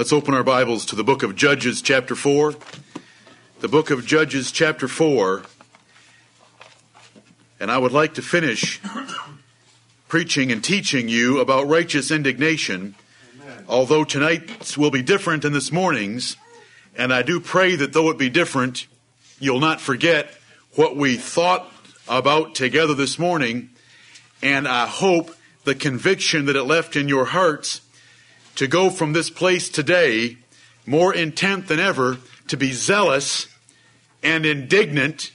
Let's open our Bibles to the book of Judges, chapter 4. The book of Judges, chapter 4. And I would like to finish preaching and teaching you about righteous indignation, Amen. although tonight will be different than this morning's. And I do pray that though it be different, you'll not forget what we thought about together this morning. And I hope the conviction that it left in your hearts to go from this place today more intent than ever to be zealous and indignant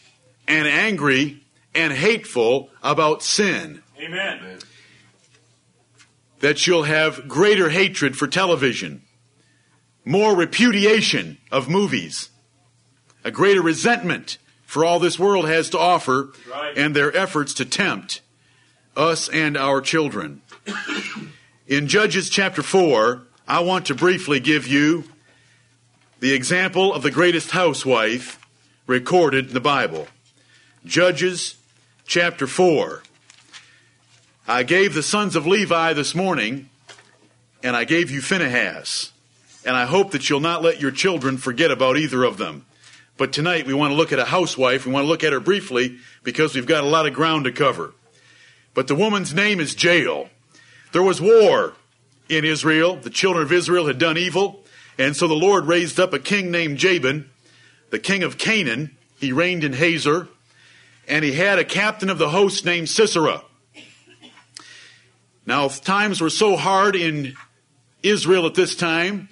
and angry and hateful about sin. Amen. That you'll have greater hatred for television, more repudiation of movies, a greater resentment for all this world has to offer right. and their efforts to tempt us and our children. In Judges chapter 4, I want to briefly give you the example of the greatest housewife recorded in the Bible. Judges chapter 4. I gave the sons of Levi this morning, and I gave you Phinehas. And I hope that you'll not let your children forget about either of them. But tonight we want to look at a housewife. We want to look at her briefly because we've got a lot of ground to cover. But the woman's name is Jael. There was war in Israel. The children of Israel had done evil. And so the Lord raised up a king named Jabin, the king of Canaan. He reigned in Hazor. And he had a captain of the host named Sisera. Now, times were so hard in Israel at this time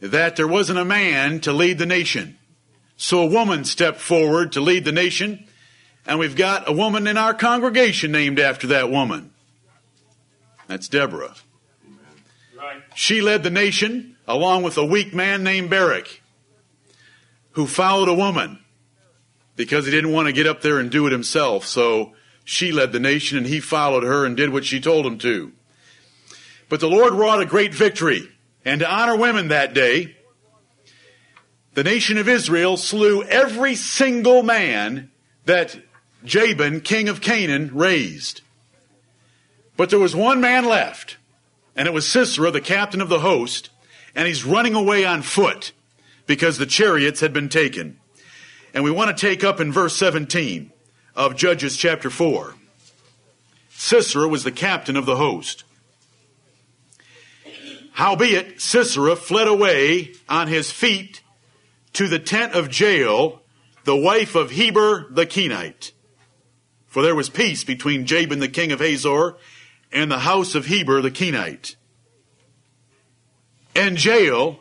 that there wasn't a man to lead the nation. So a woman stepped forward to lead the nation, and we've got a woman in our congregation named after that woman. That's Deborah. Right. She led the nation along with a weak man named Barak, who followed a woman because he didn't want to get up there and do it himself. So she led the nation and he followed her and did what she told him to. But the Lord wrought a great victory. And to honor women that day, the nation of Israel slew every single man that Jabin, king of Canaan, raised. But there was one man left, and it was Sisera, the captain of the host, and he's running away on foot because the chariots had been taken. And we want to take up in verse 17 of Judges chapter 4. Sisera was the captain of the host. Howbeit, Sisera fled away on his feet to the tent of Jael, the wife of Heber the Kenite. For there was peace between Jabin the king of Hazor and the house of Heber the Kenite. And Jael,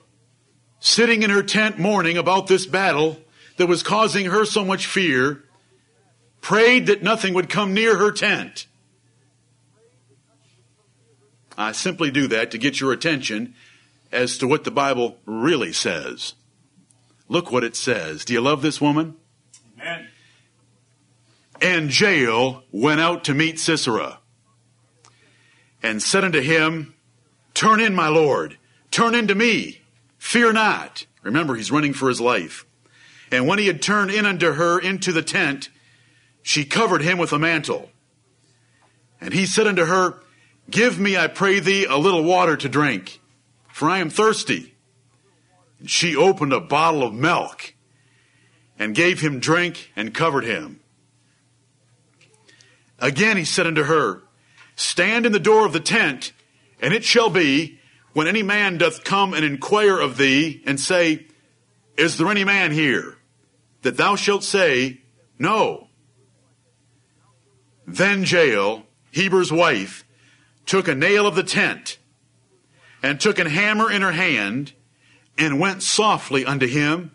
sitting in her tent mourning about this battle that was causing her so much fear, prayed that nothing would come near her tent. I simply do that to get your attention as to what the Bible really says. Look what it says. Do you love this woman? Amen. And Jael went out to meet Sisera and said unto him, Turn in, my Lord, turn in to me, fear not. Remember, he's running for his life. And when he had turned in unto her into the tent, she covered him with a mantle. And he said unto her, Give me, I pray thee, a little water to drink, for I am thirsty. And she opened a bottle of milk and gave him drink and covered him. Again he said unto her, Stand in the door of the tent, and it shall be, when any man doth come and inquire of thee, and say, Is there any man here? That thou shalt say, No. Then Jael, Heber's wife, took a nail of the tent, and took an hammer in her hand, and went softly unto him,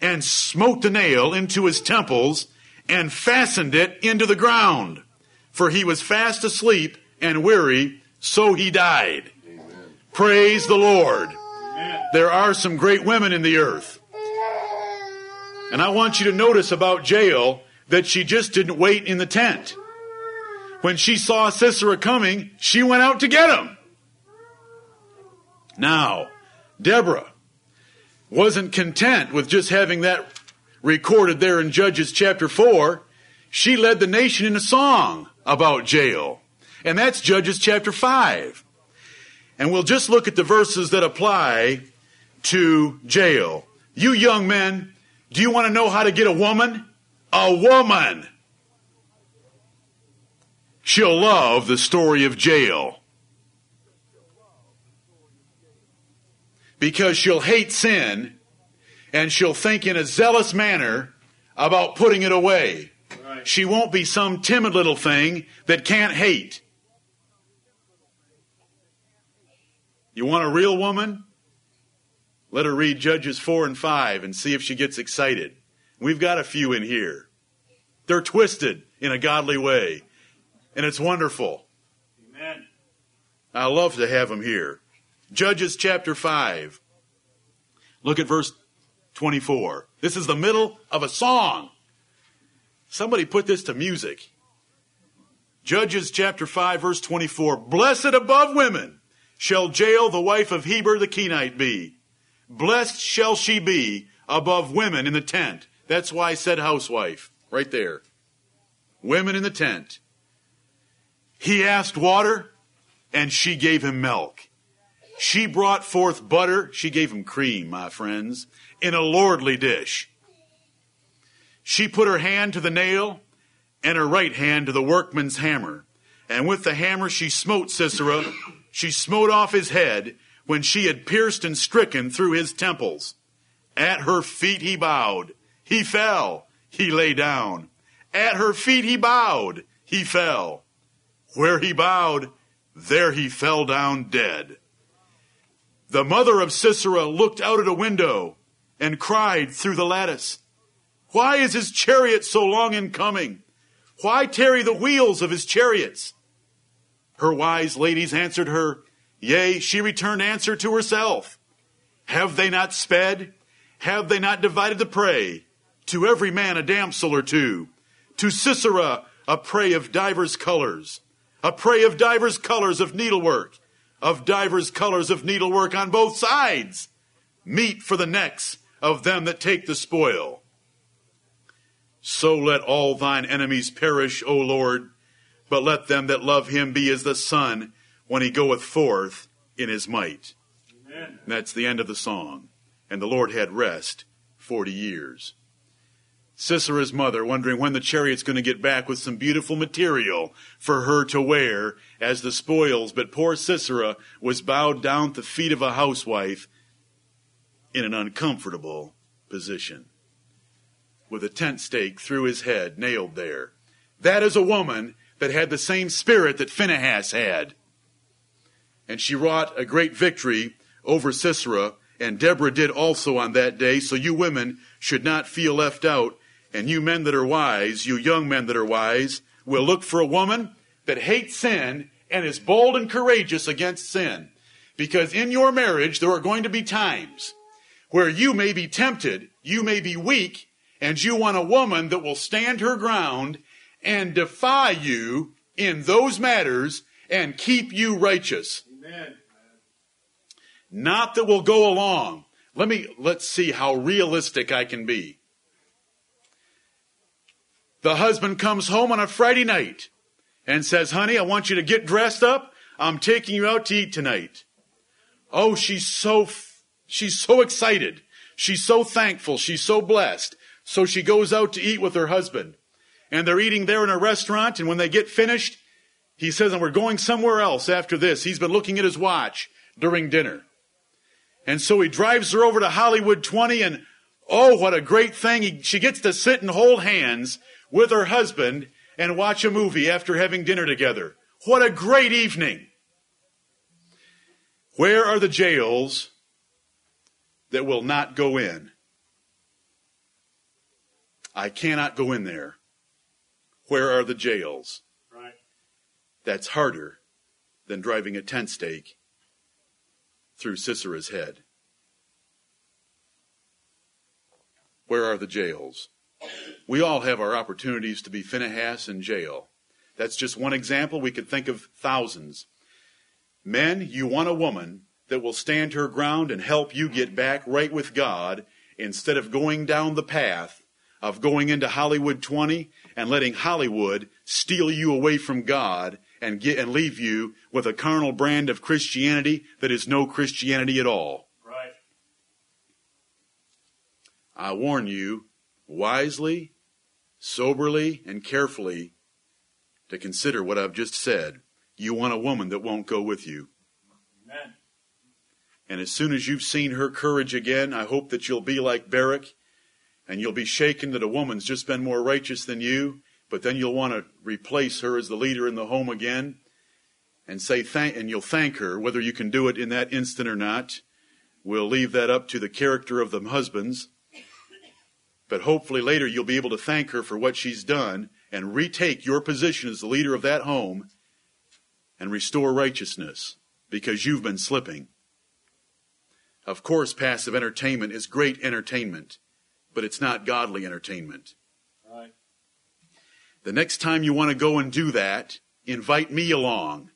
and smote the nail into his temples, and fastened it into the ground for he was fast asleep and weary, so he died. Amen. Praise the Lord. Amen. There are some great women in the earth. And I want you to notice about Jael that she just didn't wait in the tent. When she saw Sisera coming, she went out to get him. Now, Deborah wasn't content with just having that recorded there in Judges chapter 4. She led the nation in a song about Jael. And that's Judges chapter 5. And we'll just look at the verses that apply to Jael. You young men, do you want to know how to get a woman? A woman. She'll love the story of Jael. Because she'll hate sin and she'll think in a zealous manner about putting it away. Right. She won't be some timid little thing that can't hate. You want a real woman? Let her read Judges 4 and 5 and see if she gets excited. We've got a few in here. They're twisted in a godly way, and it's wonderful. Amen. I love to have them here. Judges chapter 5. Look at verse 24. This is the middle of a song. Somebody put this to music. Judges chapter 5 verse 24. Blessed above women shall Jael the wife of Heber the Kenite be. Blessed shall she be above women in the tent. That's why I said housewife, right there. Women in the tent. He asked water, and she gave him milk. She brought forth butter, she gave him cream, my friends, in a lordly dish. She put her hand to the nail, and her right hand to the workman's hammer. And with the hammer she smote Sisera, she smote off his head when she had pierced and stricken through his temples. At her feet he bowed. He fell. He lay down. At her feet he bowed. He fell. Where he bowed, there he fell down dead. The mother of Sisera looked out at a window and cried through the lattice, Why is his chariot so long in coming? Why tarry the wheels of his chariots? Her wise ladies answered her, Yea, she returned answer to herself. Have they not sped? Have they not divided the prey? To every man a damsel or two. To Sisera a prey of divers colors. A prey of divers colors of needlework. Of divers colors of needlework on both sides. Meat for the necks of them that take the spoil. So let all thine enemies perish, O Lord but let them that love him be as the sun when he goeth forth in his might. Amen. That's the end of the song. And the Lord had rest 40 years. Sisera's mother wondering when the chariot's going to get back with some beautiful material for her to wear as the spoils, but poor Sisera was bowed down at the feet of a housewife in an uncomfortable position with a tent stake through his head nailed there. That is a woman that had the same spirit that Phinehas had. And she wrought a great victory over Sisera, and Deborah did also on that day. So you women should not feel left out. And you men that are wise, you young men that are wise, will look for a woman that hates sin and is bold and courageous against sin. Because in your marriage, there are going to be times where you may be tempted, you may be weak, and you want a woman that will stand her ground and defy you in those matters and keep you righteous. Amen. Not that we'll go along. Let me, let's see how realistic I can be. The husband comes home on a Friday night and says, honey, I want you to get dressed up. I'm taking you out to eat tonight. Oh, she's so, she's so excited. She's so thankful. She's so blessed. So she goes out to eat with her husband and they're eating there in a restaurant. And when they get finished, he says, and we're going somewhere else after this. He's been looking at his watch during dinner. And so he drives her over to Hollywood 20 and oh, what a great thing. He, she gets to sit and hold hands with her husband and watch a movie after having dinner together. What a great evening. Where are the Jaels that will not go in? I cannot go in there. Where are the Jaels? Right. That's harder than driving a tent stake through Sisera's head. Where are the Jaels? We all have our opportunities to be Phinehas and Jael. That's just one example. We could think of thousands. Men, you want a woman that will stand her ground and help you get back right with God instead of going down the path of going into Hollywood 20 and letting Hollywood steal you away from God and get and leave you with a carnal brand of Christianity that is no Christianity at all. Right. I warn you wisely, soberly, and carefully to consider what I've just said. You want a woman that won't go with you. Amen. And as soon as you've seen her courage again, I hope that you'll be like Barak and you'll be shaken that a woman's just been more righteous than you, but then you'll want to replace her as the leader in the home again and say thank and you'll thank her whether you can do it in that instant or not. We'll leave that up to the character of the husbands. But hopefully later you'll be able to thank her for what she's done and retake your position as the leader of that home and restore righteousness because you've been slipping. Of course, passive entertainment is great entertainment, but it's not godly entertainment. Right. The next time you want to go and do that, invite me along.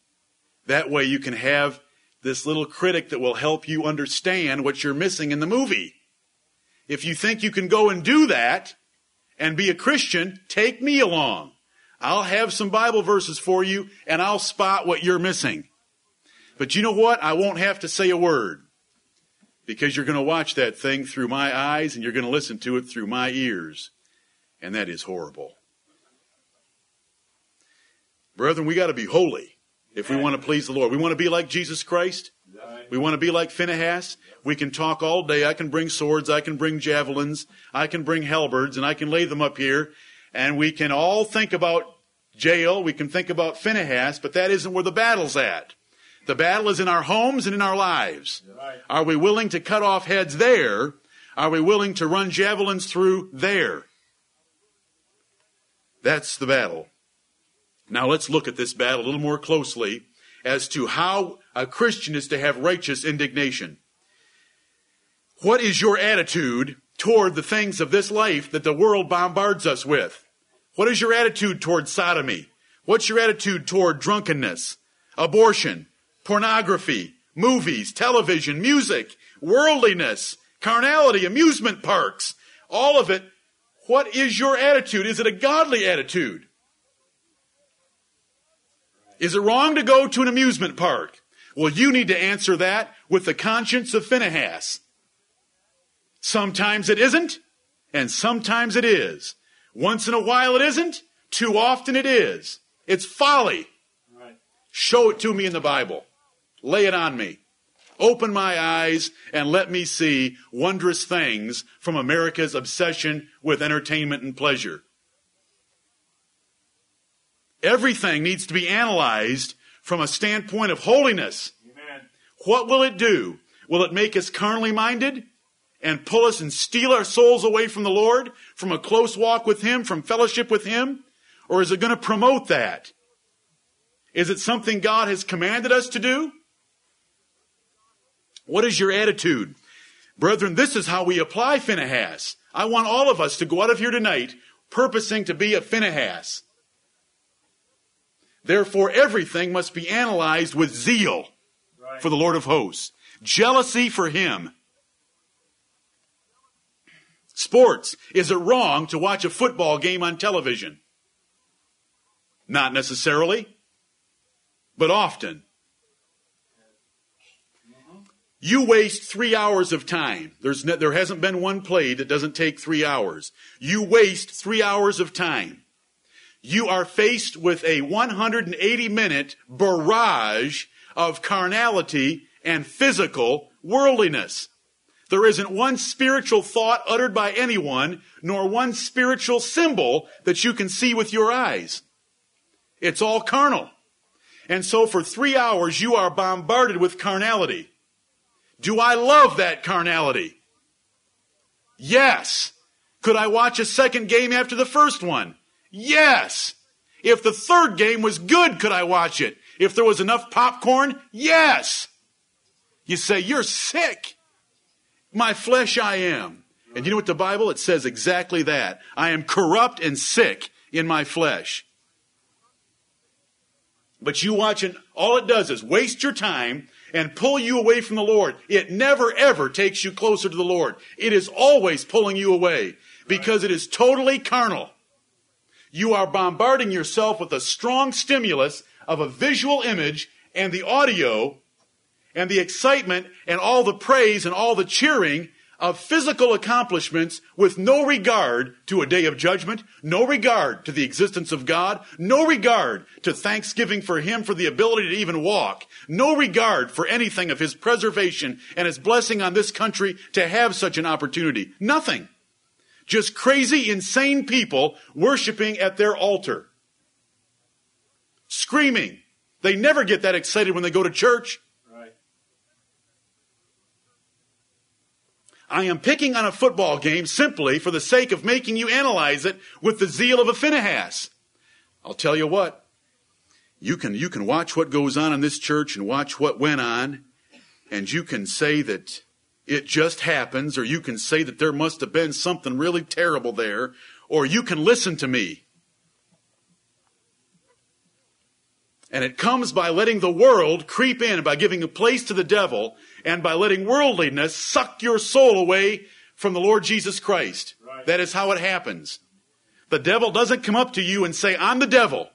That way you can have this little critic that will help you understand what you're missing in the movie. If you think you can go and do that and be a Christian, take me along. I'll have some Bible verses for you and I'll spot what you're missing. But you know what? I won't have to say a word because you're going to watch that thing through my eyes and you're going to listen to it through my ears. And that is horrible. Brethren, we got to be holy if we want to please the Lord. We want to be like Jesus Christ. We want to be like Phinehas. We can talk all day. I can bring swords. I can bring javelins. I can bring halberds and I can lay them up here. And we can all think about Jael. We can think about Phinehas, but that isn't where the battle's at. The battle is in our homes and in our lives. Are we willing to cut off heads there? Are we willing to run javelins through there? That's the battle. Now let's look at this battle a little more closely as to how a Christian is to have righteous indignation. What is your attitude toward the things of this life that the world bombards us with? What is your attitude toward sodomy? What's your attitude toward drunkenness, abortion, pornography, movies, television, music, worldliness, carnality, amusement parks, all of it? What is your attitude? Is it a godly attitude? Is it wrong to go to an amusement park? Well, you need to answer that with the conscience of Phinehas. Sometimes it isn't, and sometimes it is. Once in a while it isn't, too often it is. It's folly. Right. Show it to me in the Bible. Lay it on me. Open my eyes and let me see wondrous things from America's obsession with entertainment and pleasure. Everything needs to be analyzed from a standpoint of holiness. Amen. What will it do? Will it make us carnally minded and pull us and steal our souls away from the Lord, from a close walk with Him, from fellowship with Him? Or is it going to promote that? Is it something God has commanded us to do? What is your attitude? Brethren, this is how we apply Phinehas. I want all of us to go out of here tonight purposing to be a Phinehas. Therefore, everything must be analyzed with zeal right. for the Lord of hosts, jealousy for Him. Sports. Is it wrong to watch a football game on television? Not necessarily, but often. You waste three hours of time. There's there hasn't been one play that doesn't take three hours. You waste three hours of time you are faced with a 180 minute barrage of carnality and physical worldliness. There isn't one spiritual thought uttered by anyone, nor one spiritual symbol that you can see with your eyes. It's all carnal. And so for three hours you are bombarded with carnality. Do I love that carnality? Yes. Could I watch a second game after the first one? Yes. If the third game was good, could I watch it? If there was enough popcorn? Yes. You say, you're sick. My flesh I am. And you know what the Bible? It says exactly that. I am corrupt and sick in my flesh. But you watching, all it does is waste your time and pull you away from the Lord. It never ever takes you closer to the Lord. It is always pulling you away because it is totally carnal you are bombarding yourself with a strong stimulus of a visual image and the audio and the excitement and all the praise and all the cheering of physical accomplishments with no regard to a day of judgment, no regard to the existence of God, no regard to thanksgiving for Him for the ability to even walk, no regard for anything of His preservation and His blessing on this country to have such an opportunity. Nothing. Just crazy, insane people worshiping at their altar. Screaming. They never get that excited when they go to church. I am picking on a football game simply for the sake of making you analyze it with the zeal of a Phinehas. I'll tell you what. You can, you can watch what goes on in this church and watch what went on, and you can say that it just happens, or you can say that there must have been something really terrible there, or you can listen to me. And it comes by letting the world creep in, by giving a place to the devil, and by letting worldliness suck your soul away from the Lord Jesus Christ. Right. That is how it happens. The devil doesn't come up to you and say, I'm the devil.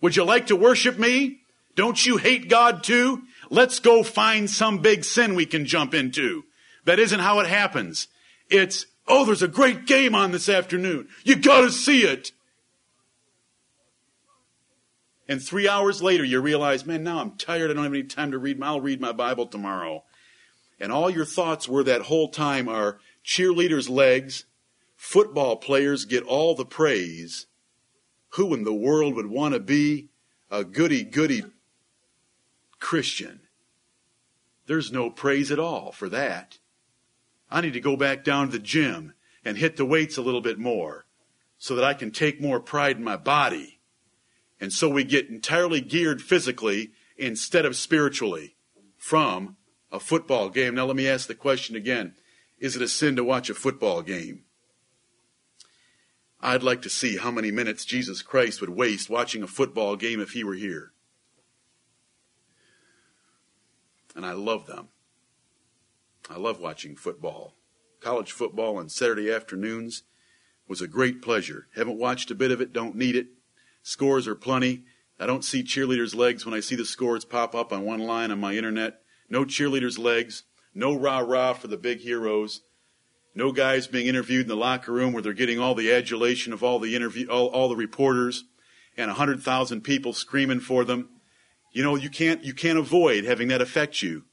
Would you like to worship me? Don't you hate God too? Let's go find some big sin we can jump into. That isn't how it happens. It's, oh, there's a great game on this afternoon. You gotta see it. And three hours later, you realize, man, now I'm tired. I don't have any time to read. I'll read my Bible tomorrow. And all your thoughts were that whole time are cheerleaders' legs, football players get all the praise. Who in the world would want to be a goody goody Christian? There's no praise at all for that. I need to go back down to the gym and hit the weights a little bit more so that I can take more pride in my body and so we get entirely geared physically instead of spiritually from a football game. Now, let me ask the question again Is it a sin to watch a football game? I'd like to see how many minutes Jesus Christ would waste watching a football game if he were here. And I love them. I love watching football. College football on Saturday afternoons was a great pleasure. Haven't watched a bit of it, don't need it. Scores are plenty. I don't see cheerleaders' legs when I see the scores pop up on one line on my internet. No cheerleaders' legs. No rah rah for the big heroes. No guys being interviewed in the locker room where they're getting all the adulation of all the interview, all, all the reporters, and a hundred thousand people screaming for them. You know, you can't you can't avoid having that affect you.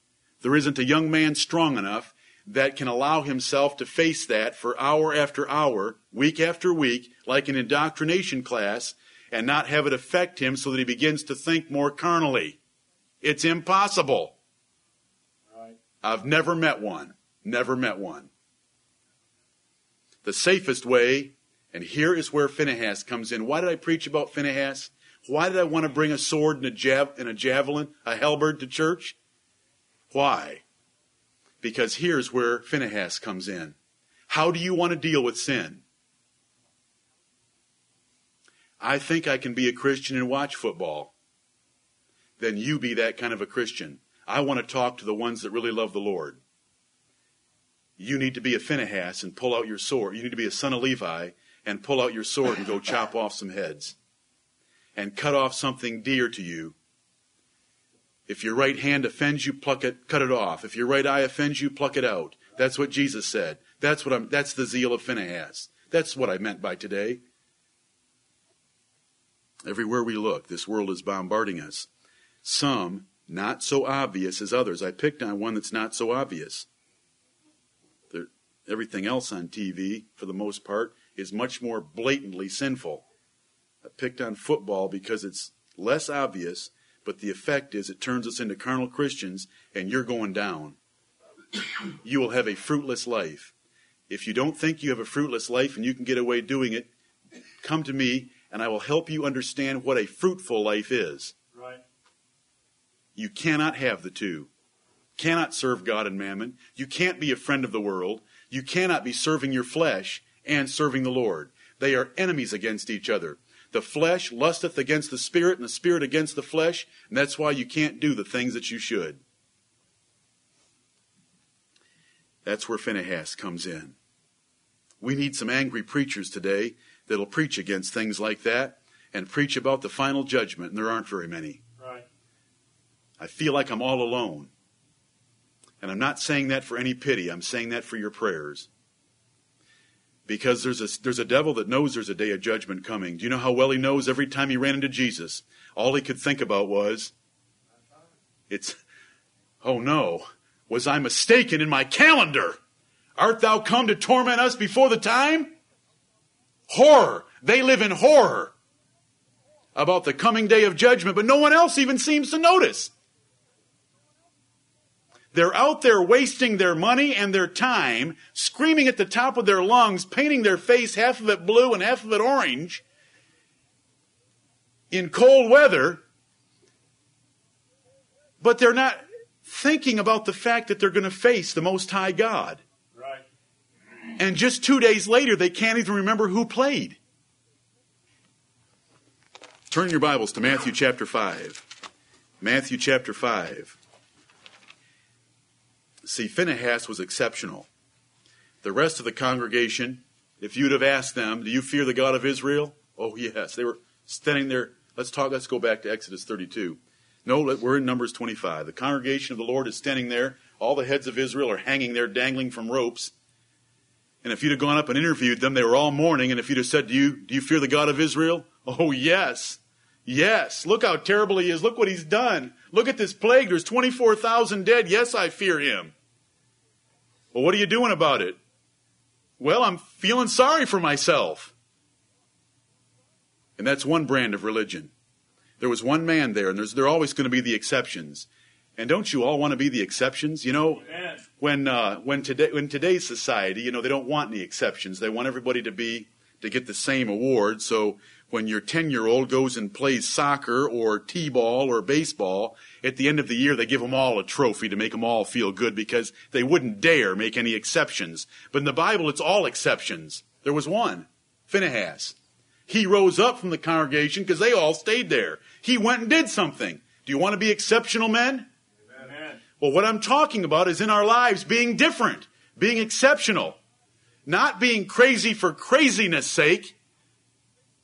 There isn't a young man strong enough that can allow himself to face that for hour after hour, week after week, like an indoctrination class, and not have it affect him so that he begins to think more carnally. It's impossible. Right. I've never met one. Never met one. The safest way, and here is where Phinehas comes in. Why did I preach about Phinehas? Why did I want to bring a sword and a, jav- and a javelin, a halberd to church? Why? Because here's where Phinehas comes in. How do you want to deal with sin? I think I can be a Christian and watch football. Then you be that kind of a Christian. I want to talk to the ones that really love the Lord. You need to be a Phinehas and pull out your sword. You need to be a son of Levi and pull out your sword and go chop off some heads and cut off something dear to you. If your right hand offends you, pluck it, cut it off. If your right eye offends you, pluck it out. That's what Jesus said. That's what I'm, that's the zeal of Phinehas. That's what I meant by today. Everywhere we look, this world is bombarding us. Some not so obvious as others. I picked on one that's not so obvious. There, everything else on TV, for the most part, is much more blatantly sinful. I picked on football because it's less obvious, but the effect is it turns us into carnal Christians, and you're going down. you will have a fruitless life. If you don't think you have a fruitless life and you can get away doing it, come to me and I will help you understand what a fruitful life is. Right. You cannot have the two. Cannot serve God and mammon. You can't be a friend of the world. You cannot be serving your flesh and serving the Lord. They are enemies against each other. The flesh lusteth against the spirit, and the spirit against the flesh, and that's why you can't do the things that you should. That's where Phinehas comes in. We need some angry preachers today that'll preach against things like that and preach about the final judgment, and there aren't very many. Right. I feel like I'm all alone. And I'm not saying that for any pity, I'm saying that for your prayers. Because there's a, there's a devil that knows there's a day of judgment coming. Do you know how well he knows every time he ran into Jesus? All he could think about was, it's, oh no, was I mistaken in my calendar? Art thou come to torment us before the time? Horror. They live in horror about the coming day of judgment, but no one else even seems to notice. They're out there wasting their money and their time, screaming at the top of their lungs, painting their face half of it blue and half of it orange in cold weather, but they're not thinking about the fact that they're going to face the Most High God. And just two days later, they can't even remember who played. Turn your Bibles to Matthew chapter 5. Matthew chapter 5. See, Phinehas was exceptional. The rest of the congregation, if you'd have asked them, Do you fear the God of Israel? Oh, yes. They were standing there. Let's talk, let's go back to Exodus 32. No, we're in Numbers 25. The congregation of the Lord is standing there. All the heads of Israel are hanging there, dangling from ropes. And if you'd have gone up and interviewed them, they were all mourning. And if you'd have said, Do you, do you fear the God of Israel? Oh, yes. Yes. Look how terrible he is. Look what he's done. Look at this plague. There's 24,000 dead. Yes, I fear him. Well, what are you doing about it? Well, I'm feeling sorry for myself. And that's one brand of religion. There was one man there, and there's, there are always going to be the exceptions. And don't you all want to be the exceptions? You know. When uh, when today when today's society, you know, they don't want any exceptions. They want everybody to be to get the same award. So when your 10 year old goes and plays soccer or t ball or baseball, at the end of the year they give them all a trophy to make them all feel good because they wouldn't dare make any exceptions. But in the Bible, it's all exceptions. There was one, Phinehas. He rose up from the congregation because they all stayed there. He went and did something. Do you want to be exceptional men? Well, what I'm talking about is in our lives being different, being exceptional, not being crazy for craziness' sake,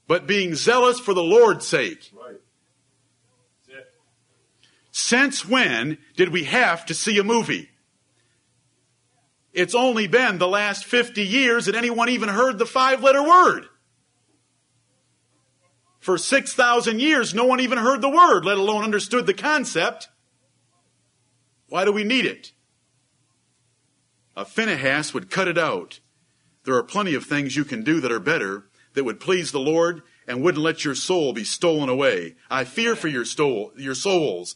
but being zealous for the Lord's sake. Right. Since when did we have to see a movie? It's only been the last 50 years that anyone even heard the five letter word. For 6,000 years, no one even heard the word, let alone understood the concept. Why do we need it? A Phinehas would cut it out. There are plenty of things you can do that are better, that would please the Lord, and wouldn't let your soul be stolen away. I fear for your, soul, your souls.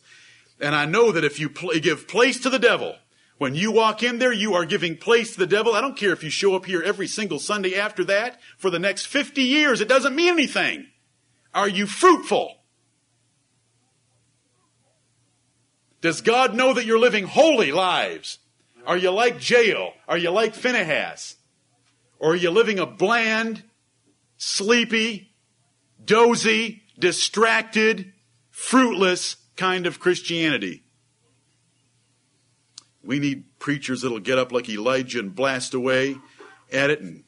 And I know that if you pl- give place to the devil, when you walk in there, you are giving place to the devil. I don't care if you show up here every single Sunday after that for the next 50 years. It doesn't mean anything. Are you fruitful? Does God know that you're living holy lives? Are you like Jael? Are you like Phinehas? Or are you living a bland, sleepy, dozy, distracted, fruitless kind of Christianity? We need preachers that'll get up like Elijah and blast away at it. And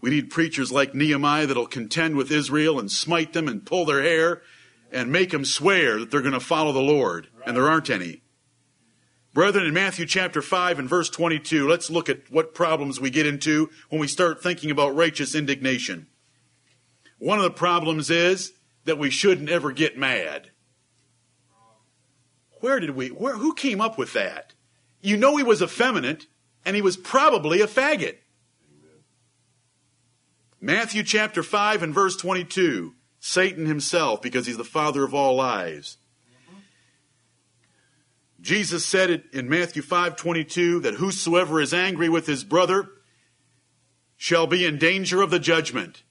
we need preachers like Nehemiah that'll contend with Israel and smite them and pull their hair and make them swear that they're going to follow the Lord. And there aren't any. Brethren, in Matthew chapter 5 and verse 22, let's look at what problems we get into when we start thinking about righteous indignation. One of the problems is that we shouldn't ever get mad. Where did we, where, who came up with that? You know he was effeminate, and he was probably a faggot. Matthew chapter 5 and verse 22. Satan himself, because he's the father of all lies. Jesus said it in Matthew 5:22 that whosoever is angry with his brother shall be in danger of the judgment.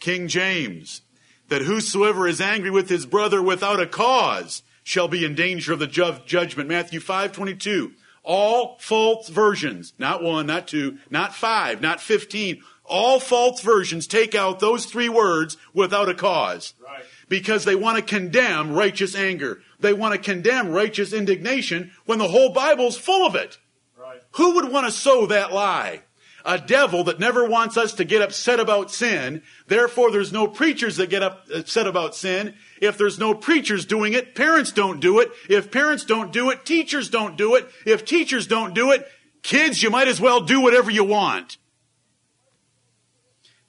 King James that whosoever is angry with his brother without a cause shall be in danger of the ju- judgment. Matthew 5:22. All false versions, not one, not two, not five, not 15. All false versions take out those three words without a cause Right. because they want to condemn righteous anger. They want to condemn righteous indignation when the whole Bible's full of it. Right. Who would want to sow that lie? a devil that never wants us to get upset about sin. Therefore, there's no preachers that get upset about sin. If there's no preachers doing it, parents don't do it. If parents don't do it, teachers don't do it. If teachers don't do it, kids, you might as well do whatever you want.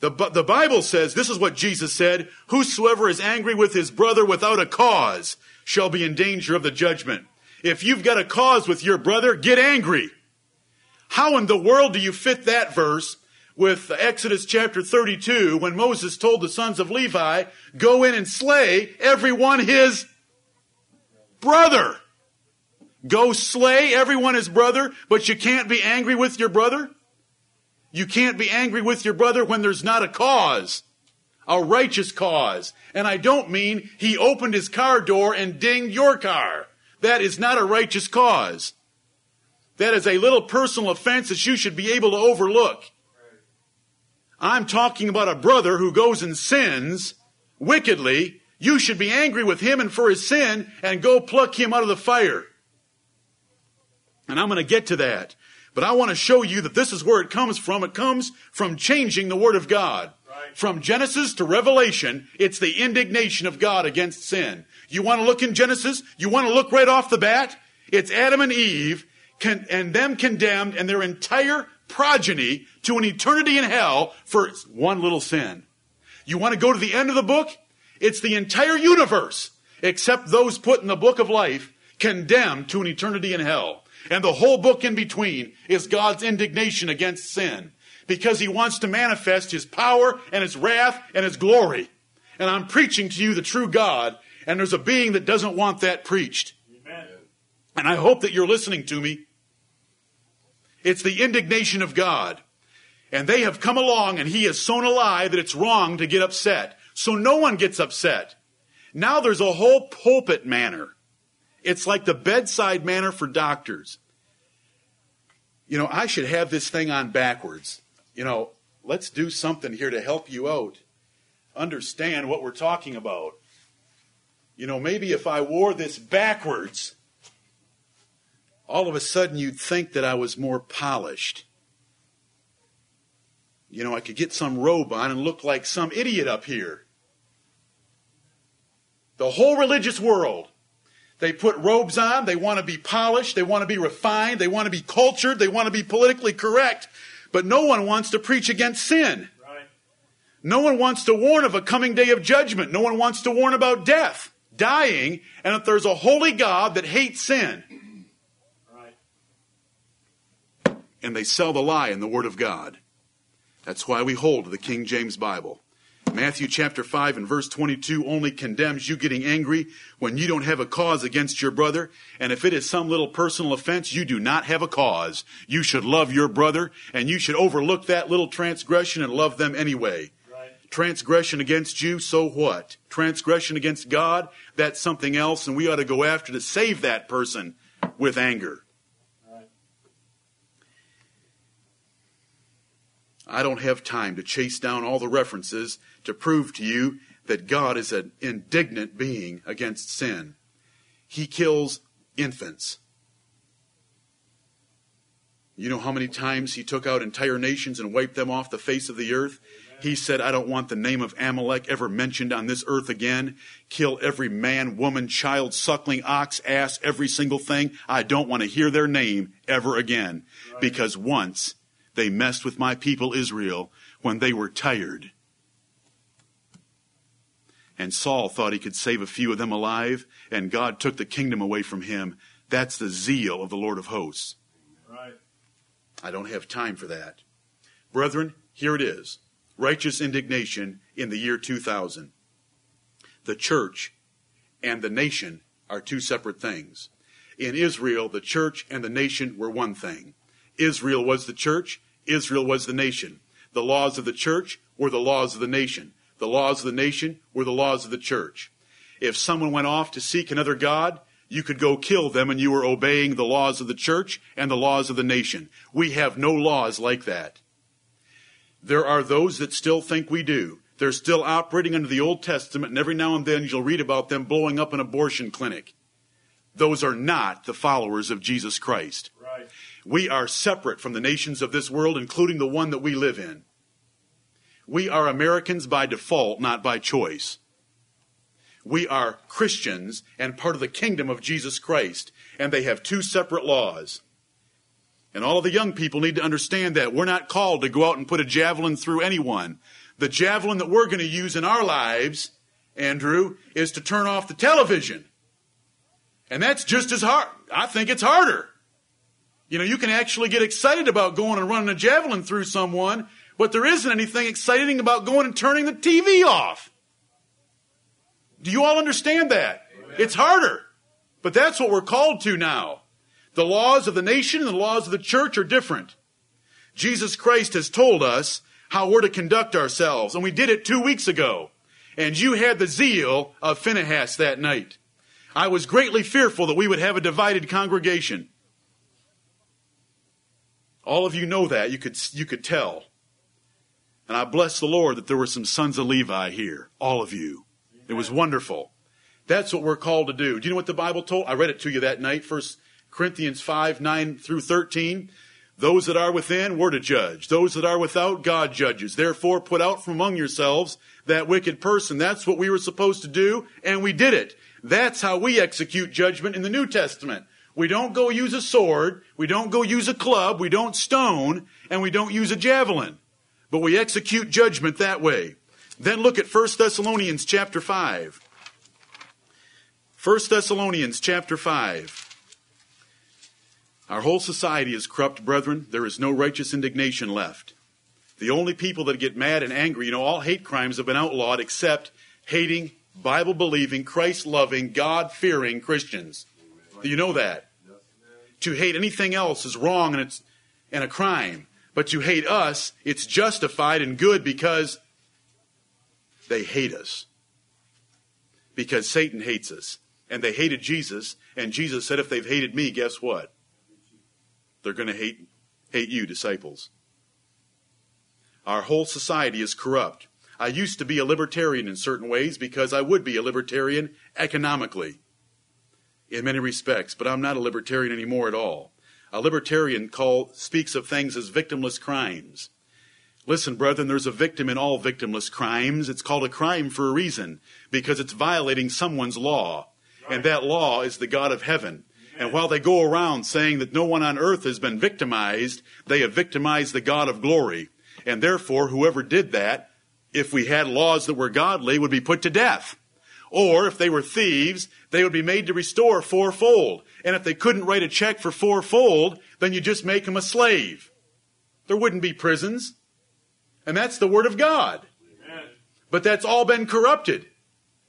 The, the Bible says, this is what Jesus said, whosoever is angry with his brother without a cause shall be in danger of the judgment. If you've got a cause with your brother, get angry. How in the world do you fit that verse with Exodus chapter 32 when Moses told the sons of Levi, go in and slay everyone his brother? Go slay everyone his brother, but you can't be angry with your brother? You can't be angry with your brother when there's not a cause. A righteous cause. And I don't mean he opened his car door and dinged your car. That is not a righteous cause. That is a little personal offense that you should be able to overlook. I'm talking about a brother who goes and sins wickedly. You should be angry with him and for his sin and go pluck him out of the fire. And I'm going to get to that. But I want to show you that this is where it comes from. It comes from changing the Word of God. Right. From Genesis to Revelation, it's the indignation of God against sin. You want to look in Genesis? You want to look right off the bat? It's Adam and Eve con- and them condemned and their entire progeny to an eternity in hell for one little sin. You want to go to the end of the book? It's the entire universe, except those put in the book of life, condemned to an eternity in hell. And the whole book in between is God's indignation against sin because he wants to manifest his power and his wrath and his glory. And I'm preaching to you the true God, and there's a being that doesn't want that preached. Amen. And I hope that you're listening to me it's the indignation of God. And they have come along and he has sown a lie that it's wrong to get upset. So no one gets upset. Now there's a whole pulpit manner. It's like the bedside manner for doctors. You know, I should have this thing on backwards. You know, let's do something here to help you out. Understand what we're talking about. You know, maybe if I wore this backwards, all of a sudden you'd think that I was more polished. You know, I could get some robe on and look like some idiot up here. The whole religious world. They put robes on, they want to be polished, they want to be refined, they want to be cultured, they want to be politically correct, but no one wants to preach against sin. Right. No one wants to warn of a coming day of judgment. No one wants to warn about death, dying, and that there's a holy God that hates sin. and they sell the lie in the Word of God. That's why we hold the King James Bible. Matthew chapter 5 and verse 22 only condemns you getting angry when you don't have a cause against your brother. And if it is some little personal offense, you do not have a cause. You should love your brother and you should overlook that little transgression and love them anyway. Right. Transgression against you, so what? Transgression against God, that's something else and we ought to go after to save that person with anger. I don't have time to chase down all the references to prove to you that God is an indignant being against sin. He kills infants. You know how many times he took out entire nations and wiped them off the face of the earth? He said, I don't want the name of Amalek ever mentioned on this earth again. Kill every man, woman, child, suckling, ox, ass, every single thing. I don't want to hear their name ever again. Because once they messed with my people Israel when they were tired. And Saul thought he could save a few of them alive, and God took the kingdom away from him. That's the zeal of the Lord of hosts. Right. I don't have time for that. Brethren, here it is righteous indignation in the year 2000. The church and the nation are two separate things. In Israel, the church and the nation were one thing. Israel was the church, Israel was the nation. The laws of the church were the laws of the nation. The laws of the nation were the laws of the church. If someone went off to seek another God, you could go kill them and you were obeying the laws of the church and the laws of the nation. We have no laws like that. There are those that still think we do. They're still operating under the Old Testament, and every now and then you'll read about them blowing up an abortion clinic. Those are not the followers of Jesus Christ. Right. We are separate from the nations of this world, including the one that we live in. We are Americans by default, not by choice. We are Christians and part of the kingdom of Jesus Christ, and they have two separate laws. And all of the young people need to understand that. We're not called to go out and put a javelin through anyone. The javelin that we're going to use in our lives, Andrew, is to turn off the television. And that's just as hard. I think it's harder. You know, you can actually get excited about going and running a javelin through someone, but there isn't anything exciting about going and turning the TV off. Do you all understand that? Amen. It's harder. But that's what we're called to now. The laws of the nation and the laws of the church are different. Jesus Christ has told us how we're to conduct ourselves, and we did it two weeks ago. And you had the zeal of Phinehas that night. I was greatly fearful that we would have a divided congregation. All of you know that. You could, you could tell. And I bless the Lord that there were some sons of Levi here. All of you. It was wonderful. That's what we're called to do. Do you know what the Bible told? I read it to you that night, First Corinthians 5, 9 through 13. Those that are within, we're to judge. Those that are without, God judges. Therefore, put out from among yourselves that wicked person. That's what we were supposed to do, and we did it. That's how we execute judgment in the New Testament. We don't go use a sword, we don't go use a club, we don't stone, and we don't use a javelin. But we execute judgment that way. Then look at 1 Thessalonians chapter 5. 1 Thessalonians chapter 5. Our whole society is corrupt, brethren. There is no righteous indignation left. The only people that get mad and angry, you know, all hate crimes have been outlawed except hating, Bible believing, Christ loving, God fearing Christians. Do you know that? To hate anything else is wrong and it's and a crime. But you hate us, it's justified and good because they hate us. Because Satan hates us. And they hated Jesus, and Jesus said, if they've hated me, guess what? They're going to hate, hate you, disciples. Our whole society is corrupt. I used to be a libertarian in certain ways because I would be a libertarian economically in many respects, but I'm not a libertarian anymore at all. A libertarian call, speaks of things as victimless crimes. Listen, brethren, there's a victim in all victimless crimes. It's called a crime for a reason, because it's violating someone's law. And that law is the God of heaven. And while they go around saying that no one on earth has been victimized, they have victimized the God of glory. And therefore, whoever did that, if we had laws that were godly, would be put to death. Or if they were thieves, they would be made to restore fourfold. And if they couldn't write a check for fourfold, then you just make them a slave. There wouldn't be prisons. And that's the word of God. Amen. But that's all been corrupted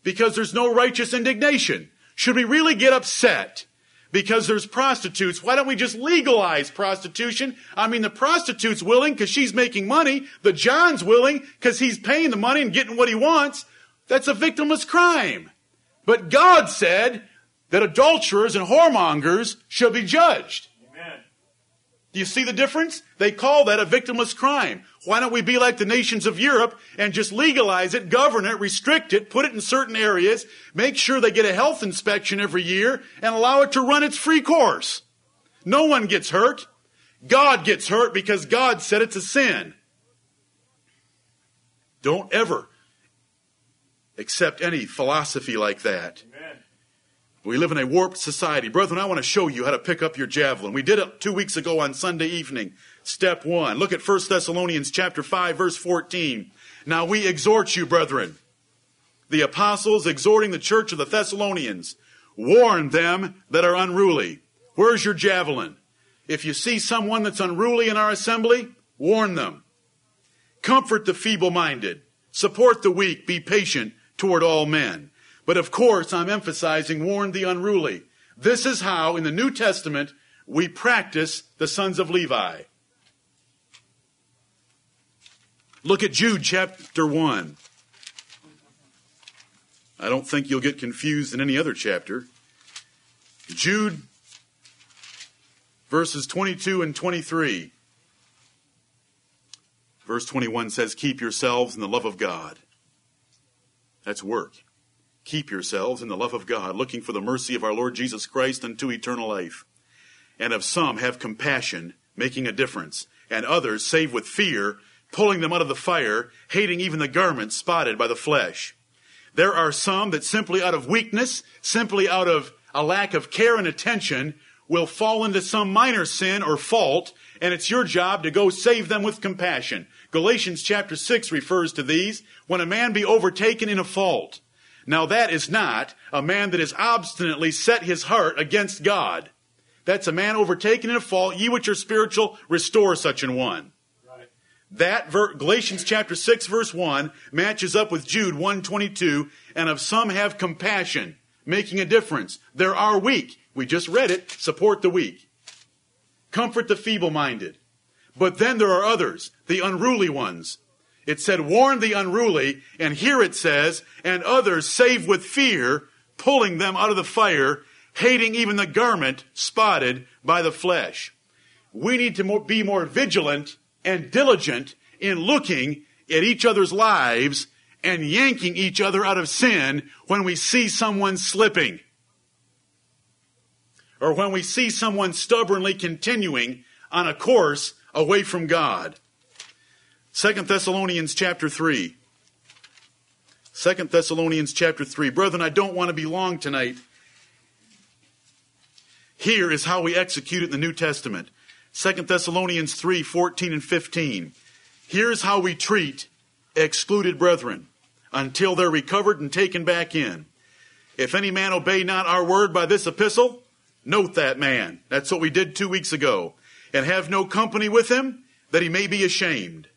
because there's no righteous indignation. Should we really get upset because there's prostitutes. Why don't we just legalize prostitution? I mean, the prostitute's willing because she's making money. The John's willing because he's paying the money and getting what he wants. That's a victimless crime. But God said that adulterers and whoremongers shall be judged. Amen. Do you see the difference? They call that a victimless crime. Why don't we be like the nations of Europe and just legalize it, govern it, restrict it, put it in certain areas, make sure they get a health inspection every year, and allow it to run its free course? No one gets hurt. God gets hurt because God said it's a sin. Don't ever accept any philosophy like that. Amen. We live in a warped society. Brethren, I want to show you how to pick up your javelin. We did it two weeks ago on Sunday evening. Step one. Look at 1 Thessalonians chapter 5, verse 14. Now we exhort you, brethren, the apostles exhorting the church of the Thessalonians, warn them that are unruly. Where's your javelin? If you see someone that's unruly in our assembly, warn them. Comfort the feeble minded. Support the weak. Be patient toward all men. But of course, I'm emphasizing warn the unruly. This is how, in the New Testament, we practice the sons of Levi. Look at Jude chapter 1. I don't think you'll get confused in any other chapter. Jude verses 22 and 23. Verse 21 says, Keep yourselves in the love of God. That's work. Keep yourselves in the love of God, looking for the mercy of our Lord Jesus Christ unto eternal life. and of some have compassion, making a difference, and others save with fear, pulling them out of the fire, hating even the garment spotted by the flesh. There are some that simply out of weakness, simply out of a lack of care and attention, will fall into some minor sin or fault, and it's your job to go save them with compassion. Galatians chapter 6 refers to these. When a man be overtaken in a fault. Now that is not a man that has obstinately set his heart against God. That's a man overtaken in a fault. Ye which are spiritual, restore such an one. Right. That ver- Galatians chapter 6 verse 1 matches up with Jude 122 and of some have compassion, making a difference. There are weak. We just read it. Support the weak. Comfort the feeble-minded. But then there are others, the unruly ones. It said, warn the unruly, and here it says, and others save with fear, pulling them out of the fire, hating even the garment spotted by the flesh. We need to be more vigilant and diligent in looking at each other's lives and yanking each other out of sin when we see someone slipping. Or when we see someone stubbornly continuing on a course away from God. Second Thessalonians chapter 3. Second Thessalonians chapter 3. Brethren, I don't want to be long tonight. Here is how we execute it in the New Testament. Second Thessalonians 3, 14 and 15. Here's how we treat excluded brethren until they're recovered and taken back in. If any man obey not our word by this epistle, note that man. That's what we did two weeks ago. And have no company with him, that he may be ashamed.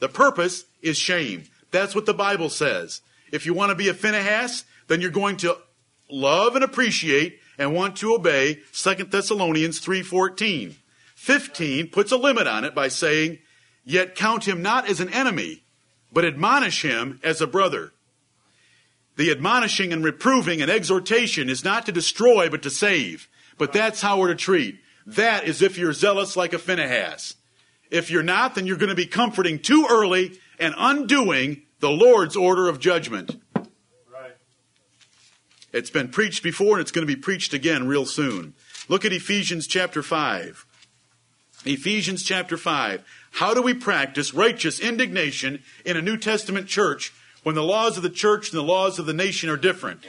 The purpose is shame. That's what the Bible says. If you want to be a Phinehas, then you're going to love and appreciate and want to obey 2 Thessalonians 3:14. 15 puts a limit on it by saying, "Yet count him not as an enemy, but admonish him as a brother." The admonishing and reproving and exhortation is not to destroy but to save. But that's how we're to treat. That is if you're zealous like a Phinehas. If you're not, then you're going to be comforting too early and undoing the Lord's order of judgment. Right. It's been preached before and it's going to be preached again real soon. Look at Ephesians chapter 5. Ephesians chapter 5. How do we practice righteous indignation in a New Testament church when the laws of the church and the laws of the nation are different?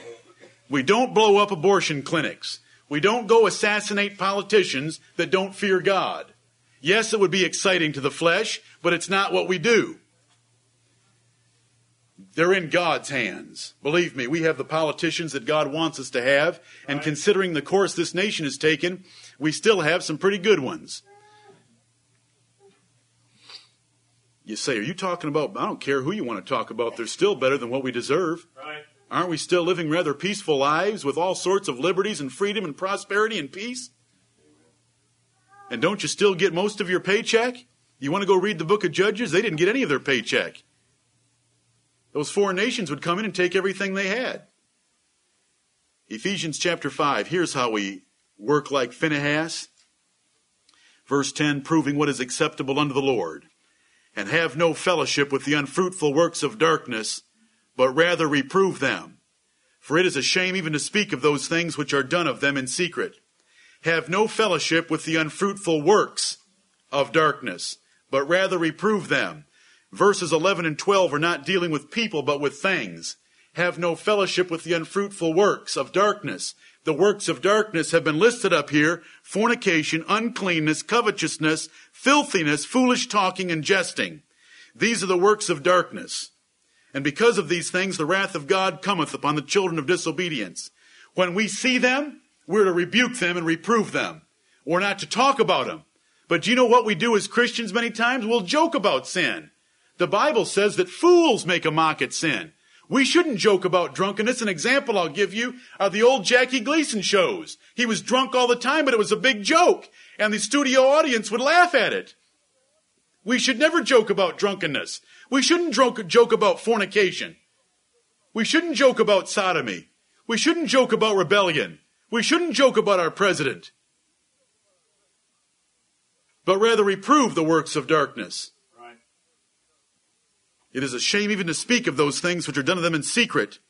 We don't blow up abortion clinics. We don't go assassinate politicians that don't fear God. Yes, it would be exciting to the flesh, but it's not what we do. They're in God's hands. Believe me, we have the politicians that God wants us to have, and Right. considering the course this nation has taken, we still have some pretty good ones. You say, Are you talking about? I don't care who you want to talk about, they're still better than what we deserve. Right. Aren't we still living rather peaceful lives with all sorts of liberties and freedom and prosperity and peace? And don't you still get most of your paycheck? You want to go read the book of Judges? They didn't get any of their paycheck. Those foreign nations would come in and take everything they had. Ephesians chapter 5, here's how we work like Phinehas. Verse 10, proving what is acceptable unto the Lord, and have no fellowship with the unfruitful works of darkness, but rather reprove them. For it is a shame even to speak of those things which are done of them in secret. Have no fellowship with the unfruitful works of darkness, but rather reprove them. Verses 11 and 12 are not dealing with people, but with things. Have no fellowship with the unfruitful works of darkness. The works of darkness have been listed up here fornication, uncleanness, covetousness, filthiness, foolish talking, and jesting. These are the works of darkness. And because of these things, the wrath of God cometh upon the children of disobedience. When we see them, we're to rebuke them and reprove them. We're not to talk about them. But do you know what we do as Christians many times? We'll joke about sin. The Bible says that fools make a mock at sin. We shouldn't joke about drunkenness. An example I'll give you are the old Jackie Gleason shows. He was drunk all the time, but it was a big joke, and the studio audience would laugh at it. We should never joke about drunkenness. We shouldn't joke, about fornication. We shouldn't joke about sodomy. We shouldn't joke about rebellion. We shouldn't joke about our president. But rather reprove the works of darkness. Right. It is a shame even to speak of those things which are done to them in secret.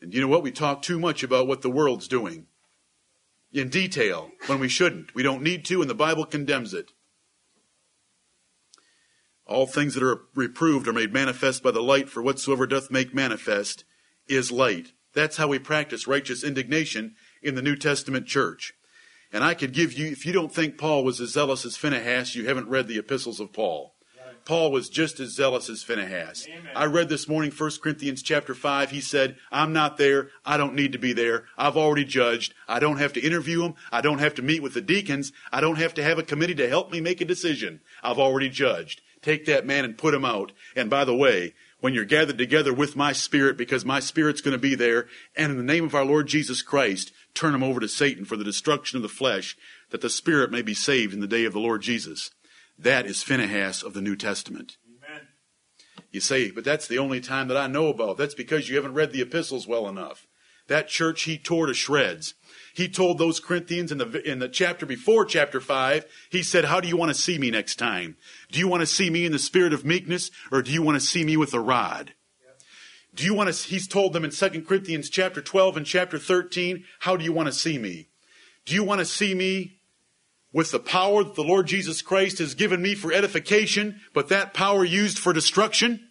And you know what? We talk too much about what the world's doing. in detail when we shouldn't. We don't need to, and the Bible condemns it. All things that are reproved are made manifest by the light, for whatsoever doth make manifest is light. That's how we practice righteous indignation in the New Testament church. And I could give you, if you don't think Paul was as zealous as Phinehas, you haven't read the epistles of Paul. Paul was just as zealous as Phinehas. Amen. I read this morning 1 Corinthians chapter 5. He said, I'm not there. I don't need to be there. I've already judged. I don't have to interview them. I don't have to meet with the deacons. I don't have to have a committee to help me make a decision. I've already judged. Take that man and put him out. And by the way, when you're gathered together with my spirit, because my spirit's going to be there, and in the name of our Lord Jesus Christ, turn them over to Satan for the destruction of the flesh, that the spirit may be saved in the day of the Lord Jesus. That is Phinehas of the New Testament. Amen. You say, but that's the only time that I know about. That's because you haven't read the epistles well enough. That church he tore to shreds. He told those Corinthians in the, in the chapter before chapter 5, he said, How do you want to see me next time? Do you want to see me in the spirit of meekness, or do you want to see me with a rod? Do you want to, he's told them in 2 Corinthians chapter 12 and chapter 13, How do you want to see me? Do you want to see me with the power that the Lord Jesus Christ has given me for edification, but that power used for destruction?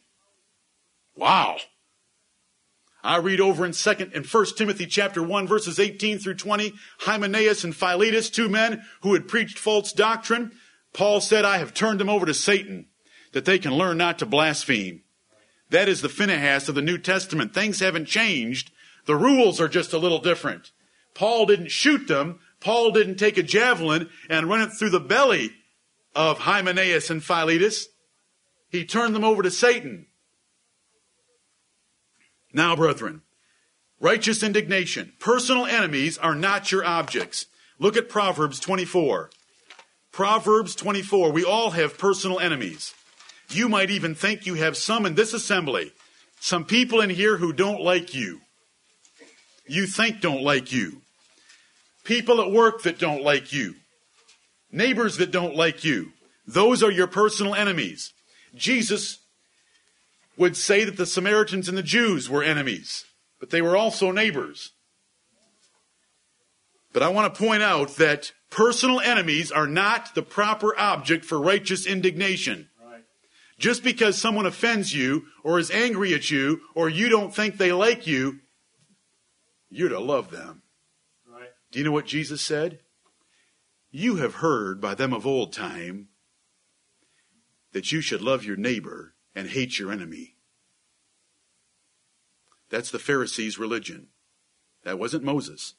Wow. I read over in second in 1 Timothy chapter 1 verses 18 through 20, Hymenaeus and Philetus, two men who had preached false doctrine. Paul said, I have turned them over to Satan that they can learn not to blaspheme. That is the Phinehas of the New Testament. Things haven't changed. The rules are just a little different. Paul didn't shoot them. Paul didn't take a javelin and run it through the belly of Hymenaeus and Philetus. He turned them over to Satan. Now, brethren, righteous indignation. Personal enemies are not your objects. Look at Proverbs 24. Proverbs 24. We all have personal enemies. You might even think you have some in this assembly. Some people in here who don't like you. You think don't like you. People at work that don't like you. Neighbors that don't like you. Those are your personal enemies. Jesus would say that the Samaritans and the Jews were enemies, but they were also neighbors. But I want to point out that personal enemies are not the proper object for righteous indignation. Right. Just because someone offends you or is angry at you or you don't think they like you, you're to love them. Right. Do you know what Jesus said? You have heard by them of old time that you should love your neighbor and hate your enemy. That's the Pharisees' religion. That wasn't Moses.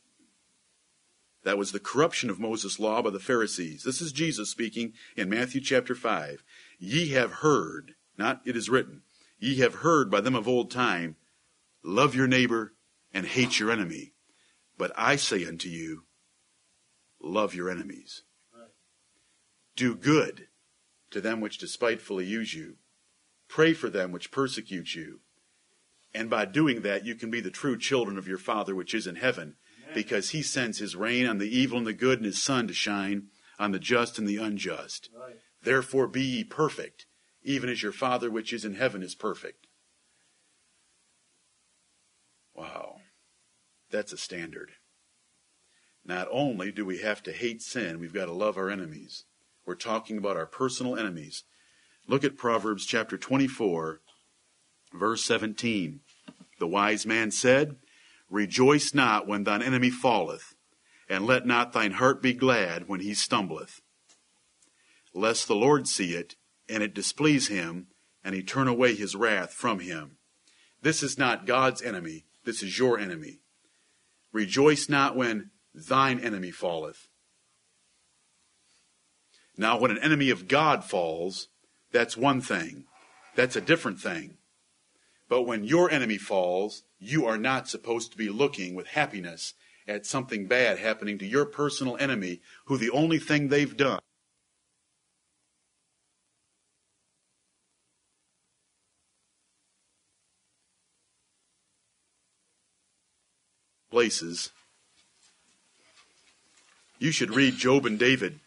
That was the corruption of Moses' law by the Pharisees. This is Jesus speaking in Matthew chapter 5. Ye have heard, not it is written, ye have heard by them of old time, love your neighbor and hate your enemy. But I say unto you, love your enemies. Do good to them which despitefully use you. Pray for them which persecute you. And by doing that, you can be the true children of your Father which is in heaven, because he sends his rain on the evil and the good and his sun to shine on the just and the unjust. Right. Therefore be ye perfect, even as your Father which is in heaven is perfect. Wow. That's a standard. Not only do we have to hate sin, we've got to love our enemies. We're talking about our personal enemies. Look at Proverbs chapter 24, verse 17. The wise man said, Rejoice not when thine enemy falleth, and let not thine heart be glad when he stumbleth. Lest the Lord see it, and it displease him, and he turn away his wrath from him. This is not God's enemy, this is your enemy. Rejoice not when thine enemy falleth. Now, when an enemy of God falls, that's one thing. That's a different thing. But when your enemy falls, you are not supposed to be looking with happiness at something bad happening to your personal enemy who the only thing they've done places. You should read Job and David.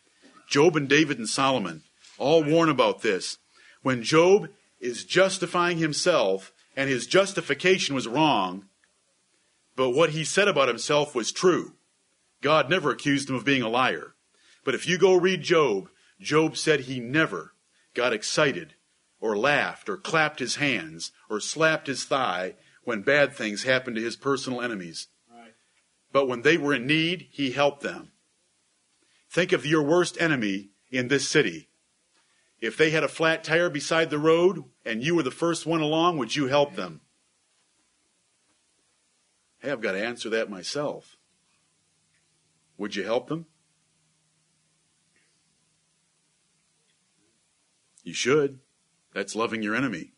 Job and David and Solomon all warn about this. When Job is justifying himself and his justification was wrong, but what he said about himself was true. God never accused him of being a liar. But if you go read Job, Job said he never got excited or laughed or clapped his hands or slapped his thigh when bad things happened to his personal enemies. Right. But when they were in need, he helped them. Think of your worst enemy in this city. If they had a flat tire beside the road and you were the first one along, would you help them? Hey, I've got to answer that myself. Would you help them? You should. That's loving your enemy.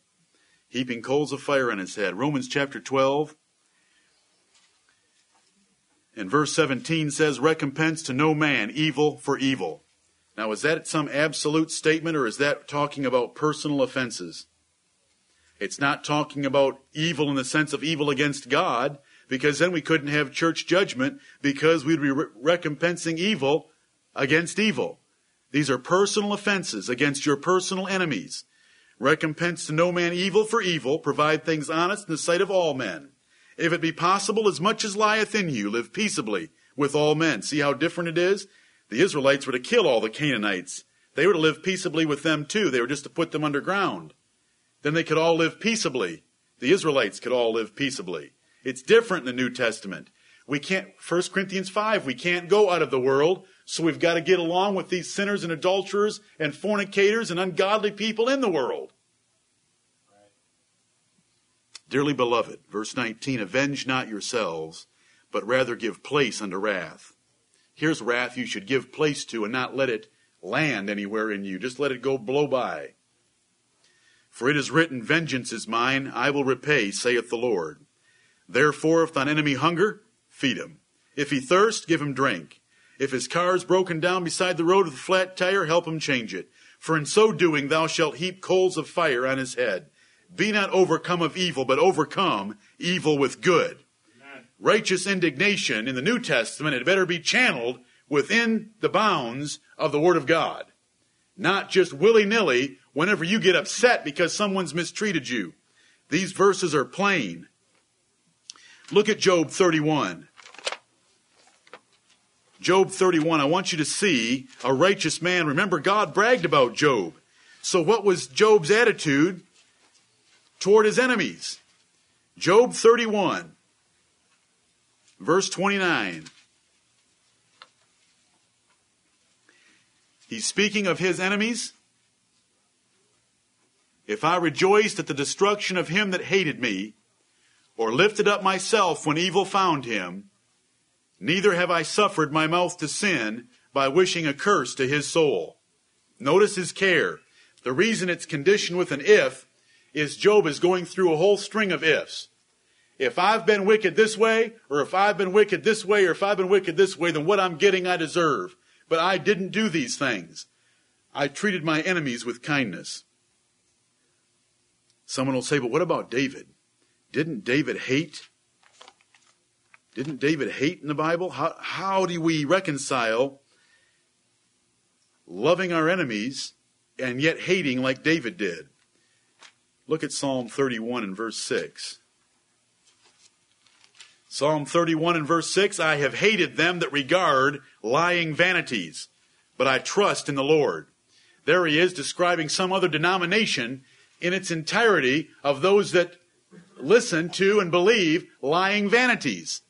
Heaping coals of fire on his head. Romans chapter 12 and verse 17 says, Recompense to no man evil for evil. Now, is that some absolute statement or is that talking about personal offenses? It's not talking about evil in the sense of evil against God, because then we couldn't have church judgment because we'd be re- recompensing evil against evil. These are personal offenses against your personal enemies. Recompense to no man evil for evil, provide things honest in the sight of all men. If it be possible, as much as lieth in you, live peaceably with all men. See how different it is? The Israelites were to kill all the Canaanites. They were to live peaceably with them too. They were just to put them underground. Then they could all live peaceably. The Israelites could all live peaceably. It's different in the New Testament. We can't, 1 Corinthians 5, we can't go out of the world, so we've got to get along with these sinners and adulterers and fornicators and ungodly people in the world. Dearly beloved, verse 19, avenge not yourselves, but rather give place unto wrath. Here's wrath you should give place to and not let it land anywhere in you. Just let it go blow by. For it is written, Vengeance is mine, I will repay, saith the Lord. Therefore, if thine enemy hunger, feed him. If he thirst, give him drink. If his car is broken down beside the road with a flat tire, help him change it. For in so doing thou shalt heap coals of fire on his head. Be not overcome of evil, but overcome evil with good. Righteous indignation in the New Testament had better be channeled within the bounds of the Word of God. Not just willy nilly whenever you get upset because someone's mistreated you. These verses are plain. Look at Job 31. Job 31, I want you to see a righteous man. Remember, God bragged about Job. So, what was Job's attitude toward his enemies? Job 31, verse 29. He's speaking of his enemies. If I rejoiced at the destruction of him that hated me, or lifted up myself when evil found him, neither have I suffered my mouth to sin by wishing a curse to his soul. Notice his care. The reason it's conditioned with an if is Job is going through a whole string of ifs. If I've been wicked this way, or if I've been wicked this way, or if I've been wicked this way, then what I'm getting I deserve. But I didn't do these things. I treated my enemies with kindness. Someone will say, but what about David? Didn't David hate? Didn't David hate in the Bible? How, how do we reconcile loving our enemies and yet hating like David did? Look at Psalm 31 and verse 6. Psalm 31 and verse 6 I have hated them that regard lying vanities, but I trust in the Lord. There he is describing some other denomination in its entirety of those that listen to and believe lying vanities.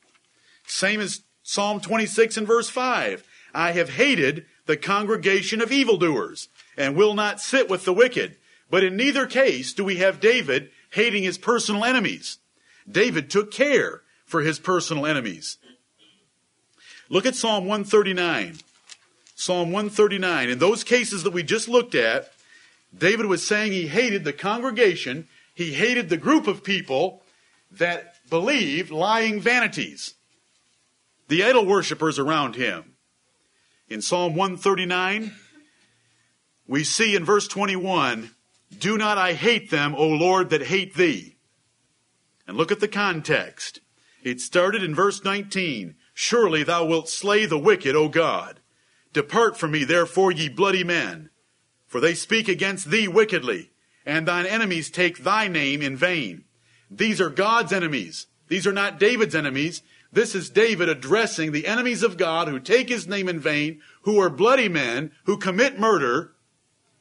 Same as Psalm 26 and verse 5. I have hated the congregation of evildoers and will not sit with the wicked. But in neither case do we have David hating his personal enemies. David took care for his personal enemies. Look at Psalm 139. Psalm 139. In those cases that we just looked at, David was saying he hated the congregation, he hated the group of people that believed lying vanities, the idol worshippers around him. In Psalm 139, we see in verse 21, Do not I hate them, O Lord, that hate thee. And look at the context. It started in verse 19. Surely thou wilt slay the wicked, O God. Depart from me, therefore, ye bloody men, for they speak against thee wickedly, and thine enemies take thy name in vain. These are God's enemies. These are not David's enemies. This is David addressing the enemies of God who take his name in vain, who are bloody men, who commit murder.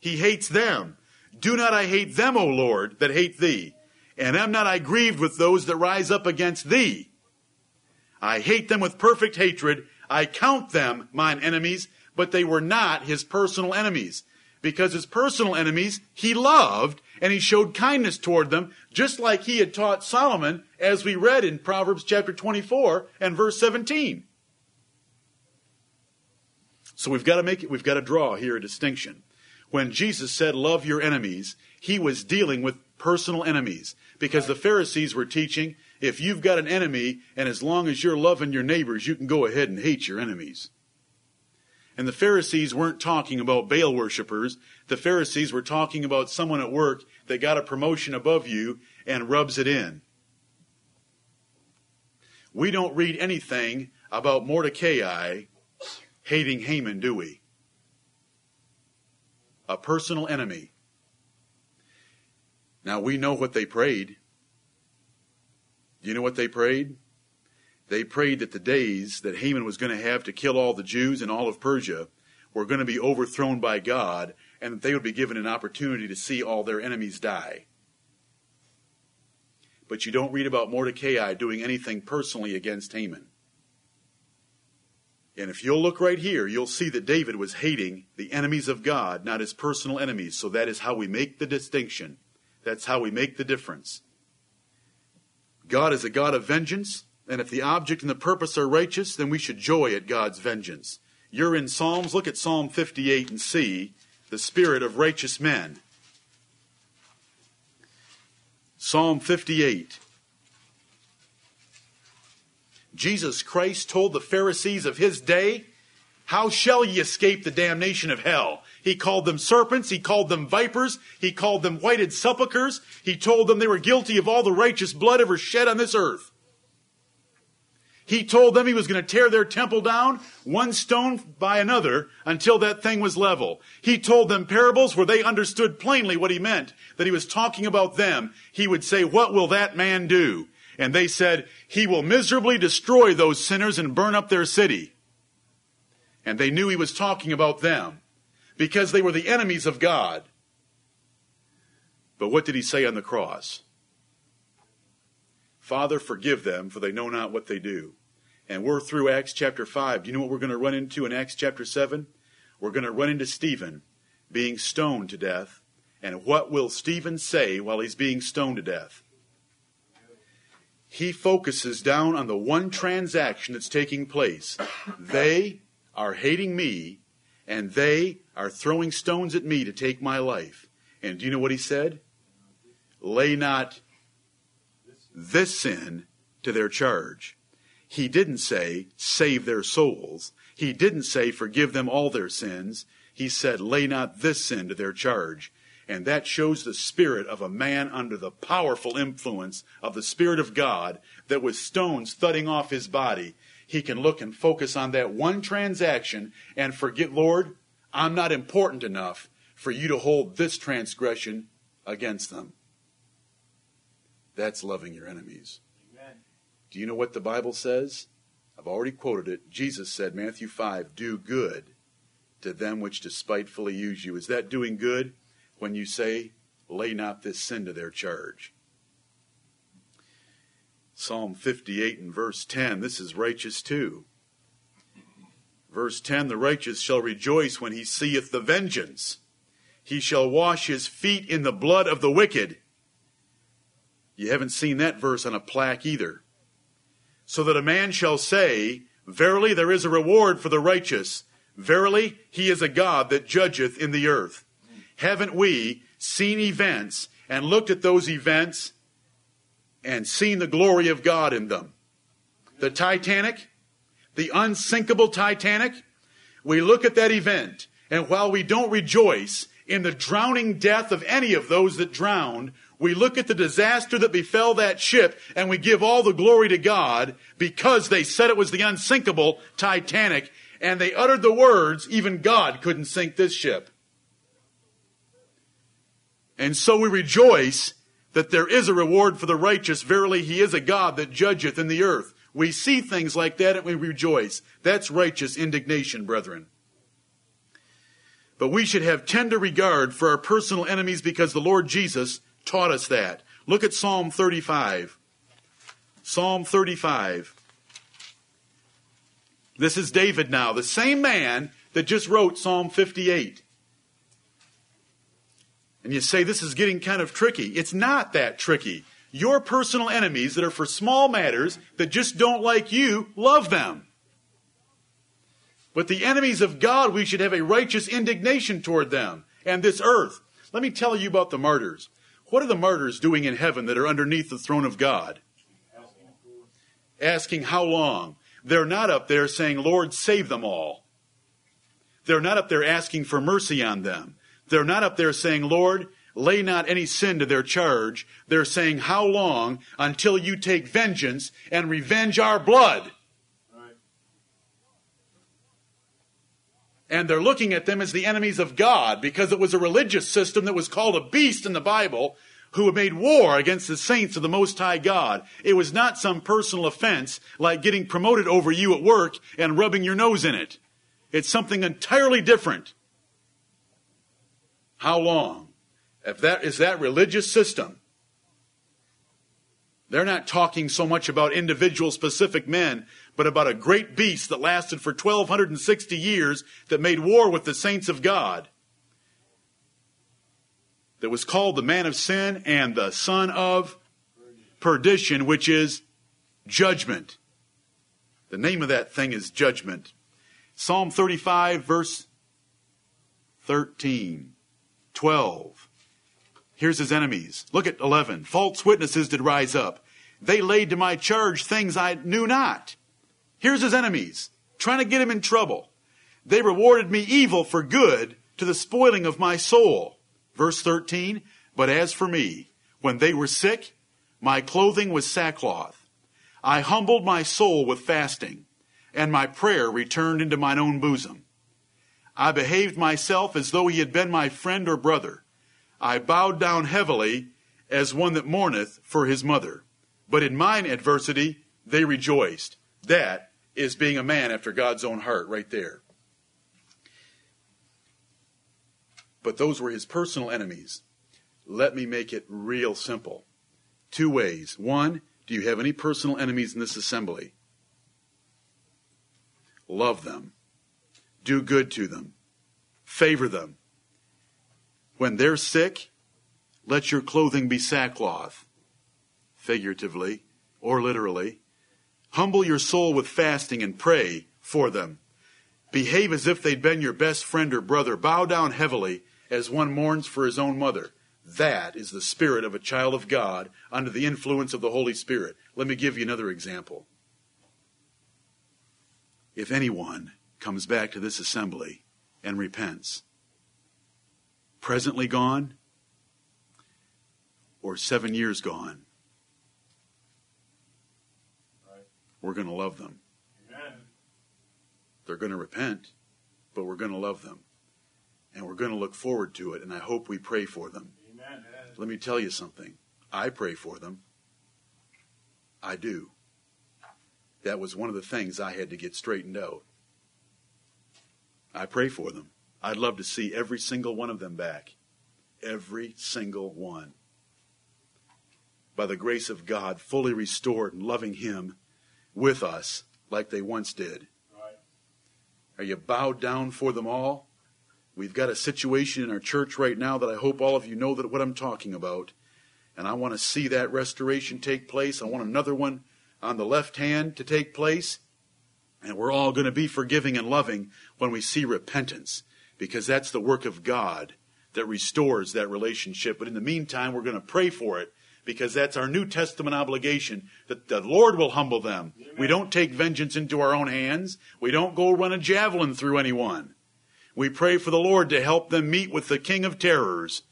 He hates them. Do not I hate them, O Lord, that hate thee? And am not I grieved with those that rise up against thee? I hate them with perfect hatred. I count them mine enemies, but they were not his personal enemies. Because his personal enemies he loved, and he showed kindness toward them, just like he had taught Solomon, as we read in Proverbs chapter 24 and verse 17. So we've got to make it, we've got to draw here a distinction. When Jesus said, love your enemies, he was dealing with personal enemies. Because the Pharisees were teaching, if you've got an enemy, and as long as you're loving your neighbors, you can go ahead and hate your enemies. And the Pharisees weren't talking about Baal worshippers. The Pharisees were talking about someone at work that got a promotion above you and rubs it in. We don't read anything about Mordecai hating Haman, do we? A personal enemy. Now we know what they prayed. Do you know what they prayed? They prayed that the days that Haman was going to have to kill all the Jews in all of Persia were going to be overthrown by God and that they would be given an opportunity to see all their enemies die. But you don't read about Mordecai doing anything personally against Haman. And if you'll look right here, you'll see that David was hating the enemies of God, not his personal enemies. So that is how we make the distinction. That's how we make the difference. God is a God of vengeance, and if the object and the purpose are righteous, then we should joy at God's vengeance. You're in Psalms. Look at Psalm 58 and see the spirit of righteous men. Psalm 58. Jesus Christ told the Pharisees of his day, How shall ye escape the damnation of hell? He called them serpents. He called them vipers. He called them whited sepulchres. He told them they were guilty of all the righteous blood ever shed on this earth. He told them he was going to tear their temple down one stone by another until that thing was level. He told them parables where they understood plainly what he meant, that he was talking about them. He would say, what will that man do? And they said, he will miserably destroy those sinners and burn up their city. And they knew he was talking about them because they were the enemies of God. But what did he say on the cross? Father, forgive them, for they know not what they do. And we're through Acts chapter 5. Do you know what we're going to run into in Acts chapter 7? We're going to run into Stephen being stoned to death. And what will Stephen say while he's being stoned to death? He focuses down on the one transaction that's taking place. They are hating me, and they are throwing stones at me to take my life. And do you know what he said? Lay not this sin to their charge. He didn't say, save their souls. He didn't say, forgive them all their sins. He said, lay not this sin to their charge. And that shows the spirit of a man under the powerful influence of the Spirit of God that with stones thudding off his body, he can look and focus on that one transaction and forget, Lord, I'm not important enough for you to hold this transgression against them. That's loving your enemies. Amen. Do you know what the Bible says? I've already quoted it. Jesus said, Matthew 5, do good to them which despitefully use you. Is that doing good when you say, lay not this sin to their charge? Psalm 58 and verse 10, this is righteous too. Verse 10 The righteous shall rejoice when he seeth the vengeance. He shall wash his feet in the blood of the wicked. You haven't seen that verse on a plaque either. So that a man shall say, Verily there is a reward for the righteous. Verily he is a God that judgeth in the earth. Haven't we seen events and looked at those events and seen the glory of God in them? The Titanic, the unsinkable Titanic, we look at that event, and while we don't rejoice in the drowning death of any of those that drowned, we look at the disaster that befell that ship and we give all the glory to God because they said it was the unsinkable Titanic and they uttered the words, even God couldn't sink this ship. And so we rejoice that there is a reward for the righteous. Verily, he is a God that judgeth in the earth. We see things like that and we rejoice. That's righteous indignation, brethren. But we should have tender regard for our personal enemies because the Lord Jesus taught us that. Look at Psalm 35. Psalm 35. This is David now, the same man that just wrote Psalm 58. And you say this is getting kind of tricky. It's not that tricky. Your personal enemies that are for small matters that just don't like you, love them. But the enemies of God, we should have a righteous indignation toward them and this earth. Let me tell you about the martyrs. What are the martyrs doing in heaven that are underneath the throne of God? Asking how long? They're not up there saying, Lord, save them all. They're not up there asking for mercy on them. They're not up there saying, Lord, lay not any sin to their charge. They're saying, How long until you take vengeance and revenge our blood? And they're looking at them as the enemies of God because it was a religious system that was called a beast in the Bible who had made war against the saints of the Most High God. It was not some personal offense like getting promoted over you at work and rubbing your nose in it. It's something entirely different. How long? If that is that religious system, they're not talking so much about individual specific men, but about a great beast that lasted for 1260 years that made war with the saints of God. That was called the man of sin and the son of perdition, which is judgment. The name of that thing is judgment. Psalm 35, verse 13, 12. Here's his enemies. Look at 11. False witnesses did rise up. They laid to my charge things I knew not. Here's his enemies, trying to get him in trouble. They rewarded me evil for good to the spoiling of my soul. Verse 13. But as for me, when they were sick, my clothing was sackcloth. I humbled my soul with fasting, and my prayer returned into mine own bosom. I behaved myself as though he had been my friend or brother. I bowed down heavily as one that mourneth for his mother. But in mine adversity, they rejoiced. That is being a man after God's own heart, right there. But those were his personal enemies. Let me make it real simple. Two ways. One, do you have any personal enemies in this assembly? Love them. Do good to them. Favor them. When they're sick, let your clothing be sackcloth, figuratively or literally. Humble your soul with fasting and pray for them. Behave as if they'd been your best friend or brother. Bow down heavily as one mourns for his own mother. That is the spirit of a child of God under the influence of the Holy Spirit. Let me give you another example. If anyone comes back to this assembly and repents, presently gone or seven years gone, we're going to love them. Amen. They're going to repent, but we're going to love them. And we're going to look forward to it, and I hope we pray for them. Amen. Let me tell you something. I pray for them. I do. That was one of the things I had to get straightened out. I pray for them. I'd love to see every single one of them back. Every single one. By the grace of God, fully restored and loving Him with us like they once did. Right. Are you bowed down for them all? We've got a situation in our church right now that I hope all of you know that what I'm talking about. And I want to see that restoration take place. I want another one on the left hand to take place. And we're all going to be forgiving and loving when we see repentance, because that's the work of God that restores that relationship. But in the meantime, we're going to pray for it, because that's our New Testament obligation that the Lord will humble them. We don't take vengeance into our own hands. We don't go run a javelin through anyone. We pray for the Lord to help them meet with the King of Terrors,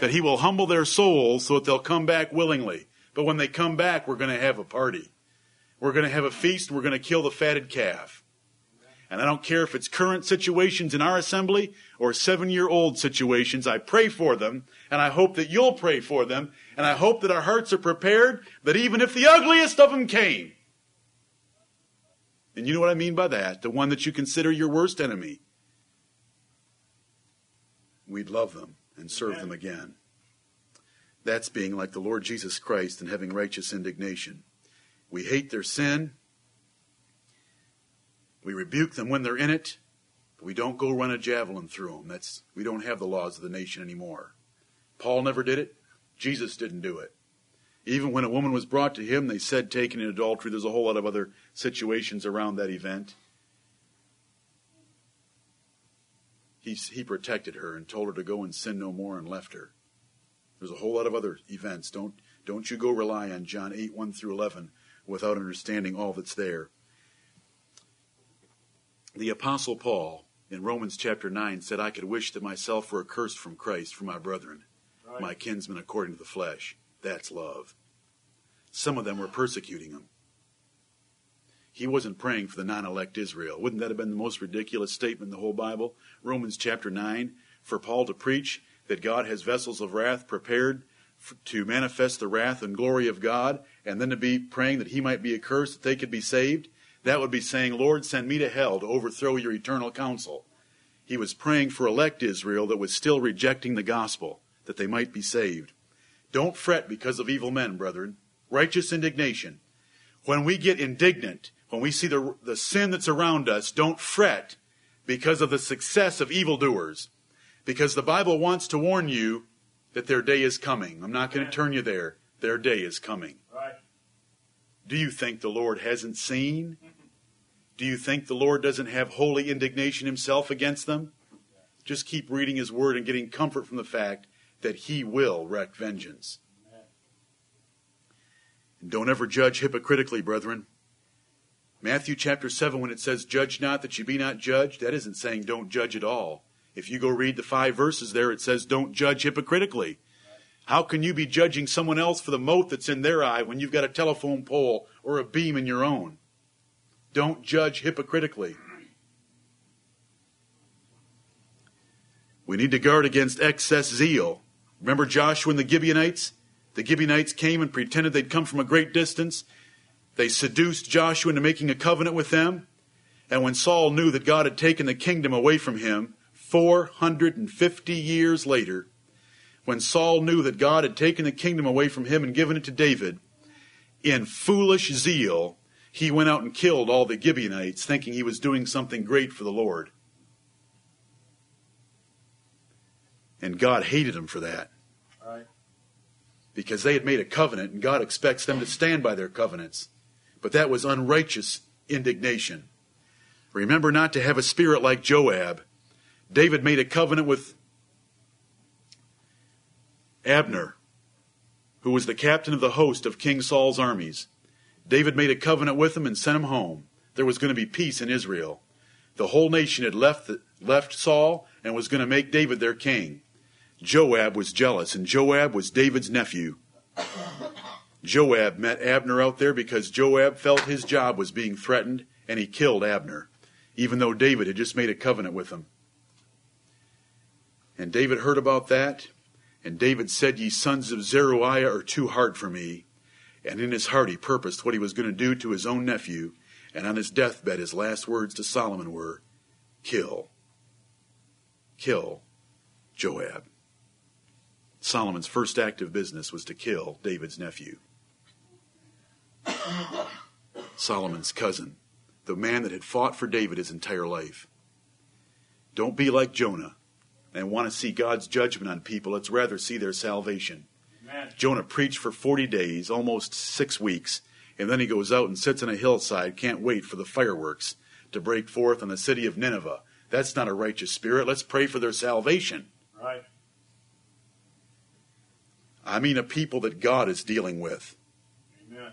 that he will humble their souls so that they'll come back willingly. But when they come back, we're going to have a party. We're going to have a feast. We're going to kill the fatted calf. And I don't care if it's current situations in our assembly or seven year old situations. I pray for them and I hope that you'll pray for them. And I hope that our hearts are prepared that even if the ugliest of them came, And you know what I mean by that? The one that you consider your worst enemy. We'd love them and serve Amen. them again. That's being like the Lord Jesus Christ and having righteous indignation. We hate their sin. We rebuke them when they're in it, but we don't go run a javelin through them. That's we don't have the laws of the nation anymore. Paul never did it. Jesus didn't do it. Even when a woman was brought to him, they said taken in adultery. There's a whole lot of other situations around that event. He, he protected her and told her to go and sin no more and left her. There's a whole lot of other events. Don't, don't you go rely on John 8, 1 through 11 without understanding all that's there. The Apostle Paul in Romans chapter 9 said, I could wish that myself were accursed from Christ for my brethren, Right. my kinsmen according to the flesh. That's love. Some of them were persecuting him. He wasn't praying for the non elect Israel. Wouldn't that have been the most ridiculous statement in the whole Bible? Romans chapter 9, for Paul to preach that God has vessels of wrath prepared to manifest the wrath and glory of God, and then to be praying that he might be accursed, that they could be saved. That would be saying, Lord, send me to hell to overthrow your eternal counsel. He was praying for elect Israel that was still rejecting the gospel, that they might be saved. Don't fret because of evil men, brethren. Righteous indignation. When we get indignant, when we see the, the sin that's around us, don't fret because of the success of evildoers. Because the Bible wants to warn you that their day is coming. I'm not going to turn you there. Their day is coming. Right. Do you think the Lord hasn't seen? Do you think the Lord doesn't have holy indignation himself against them? Just keep reading his word and getting comfort from the fact that he will wreak vengeance. And don't ever judge hypocritically, brethren. Matthew chapter 7, when it says, Judge not that you be not judged, that isn't saying don't judge at all. If you go read the five verses there, it says, Don't judge hypocritically. How can you be judging someone else for the mote that's in their eye when you've got a telephone pole or a beam in your own? Don't judge hypocritically. We need to guard against excess zeal. Remember Joshua and the Gibeonites? The Gibeonites came and pretended they'd come from a great distance. They seduced Joshua into making a covenant with them. And when Saul knew that God had taken the kingdom away from him, 450 years later, when Saul knew that God had taken the kingdom away from him and given it to David, in foolish zeal, he went out and killed all the Gibeonites, thinking he was doing something great for the Lord. And God hated him for that Right. because they had made a covenant, and God expects them to stand by their covenants. But that was unrighteous indignation. Remember not to have a spirit like Joab. David made a covenant with Abner, who was the captain of the host of King Saul's armies. David made a covenant with him and sent him home. There was going to be peace in Israel. The whole nation had left, the, left Saul and was going to make David their king. Joab was jealous, and Joab was David's nephew. Joab met Abner out there because Joab felt his job was being threatened, and he killed Abner, even though David had just made a covenant with him. And David heard about that, and David said, Ye sons of Zeruiah are too hard for me. And in his heart he purposed what he was going to do to his own nephew, and on his deathbed his last words to Solomon were, Kill. Kill Joab. Solomon's first act of business was to kill David's nephew. Solomon's cousin, the man that had fought for David his entire life. Don't be like Jonah and want to see God's judgment on people. Let's rather see their salvation. Amen. Jonah preached for 40 days, almost six weeks, and then he goes out and sits on a hillside, can't wait for the fireworks to break forth on the city of Nineveh. That's not a righteous spirit. Let's pray for their salvation. Right. I mean, a people that God is dealing with. Amen.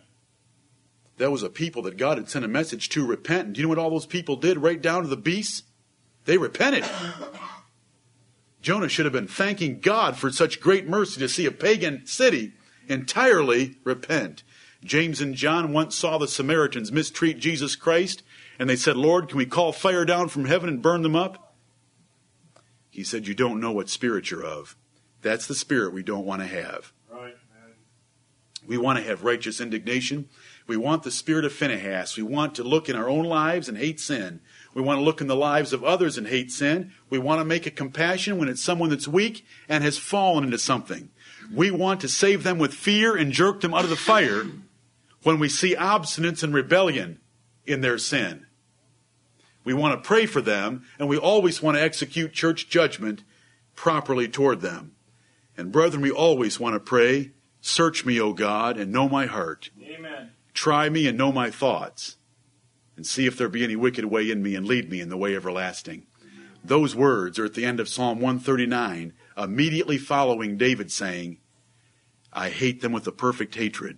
That was a people that God had sent a message to repent. And do you know what all those people did, right down to the beasts? They repented. Jonah should have been thanking God for such great mercy to see a pagan city entirely repent. James and John once saw the Samaritans mistreat Jesus Christ, and they said, Lord, can we call fire down from heaven and burn them up? He said, You don't know what spirit you're of. That's the spirit we don't want to have. Right. We want to have righteous indignation. We want the spirit of Phinehas. We want to look in our own lives and hate sin. We want to look in the lives of others and hate sin. We want to make a compassion when it's someone that's weak and has fallen into something. We want to save them with fear and jerk them out of the fire when we see obstinance and rebellion in their sin. We want to pray for them, and we always want to execute church judgment properly toward them. And brethren, we always want to pray, Search me, O God, and know my heart. Amen. Try me and know my thoughts, and see if there be any wicked way in me, and lead me in the way everlasting. Those words are at the end of Psalm 139, immediately following David saying, I hate them with a perfect hatred.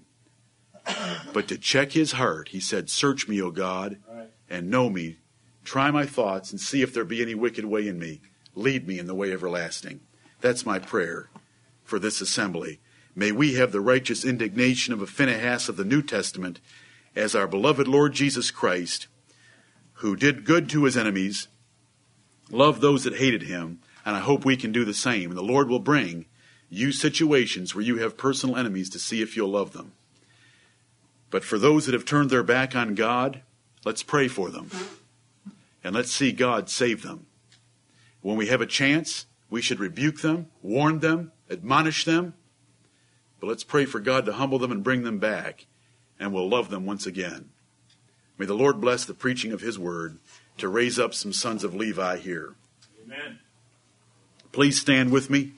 But to check his heart, he said, Search me, O God, and know me. Try my thoughts and see if there be any wicked way in me. Lead me in the way everlasting. That's my prayer for this assembly. May we have the righteous indignation of a Phinehas of the New Testament as our beloved Lord Jesus Christ, who did good to his enemies, loved those that hated him, and I hope we can do the same. And the Lord will bring you situations where you have personal enemies to see if you'll love them. But for those that have turned their back on God, let's pray for them. And let's see God save them. When we have a chance, we should rebuke them, warn them, admonish them. But let's pray for God to humble them and bring them back, and we'll love them once again. May the Lord bless the preaching of His word to raise up some sons of Levi here. Amen. Please stand with me.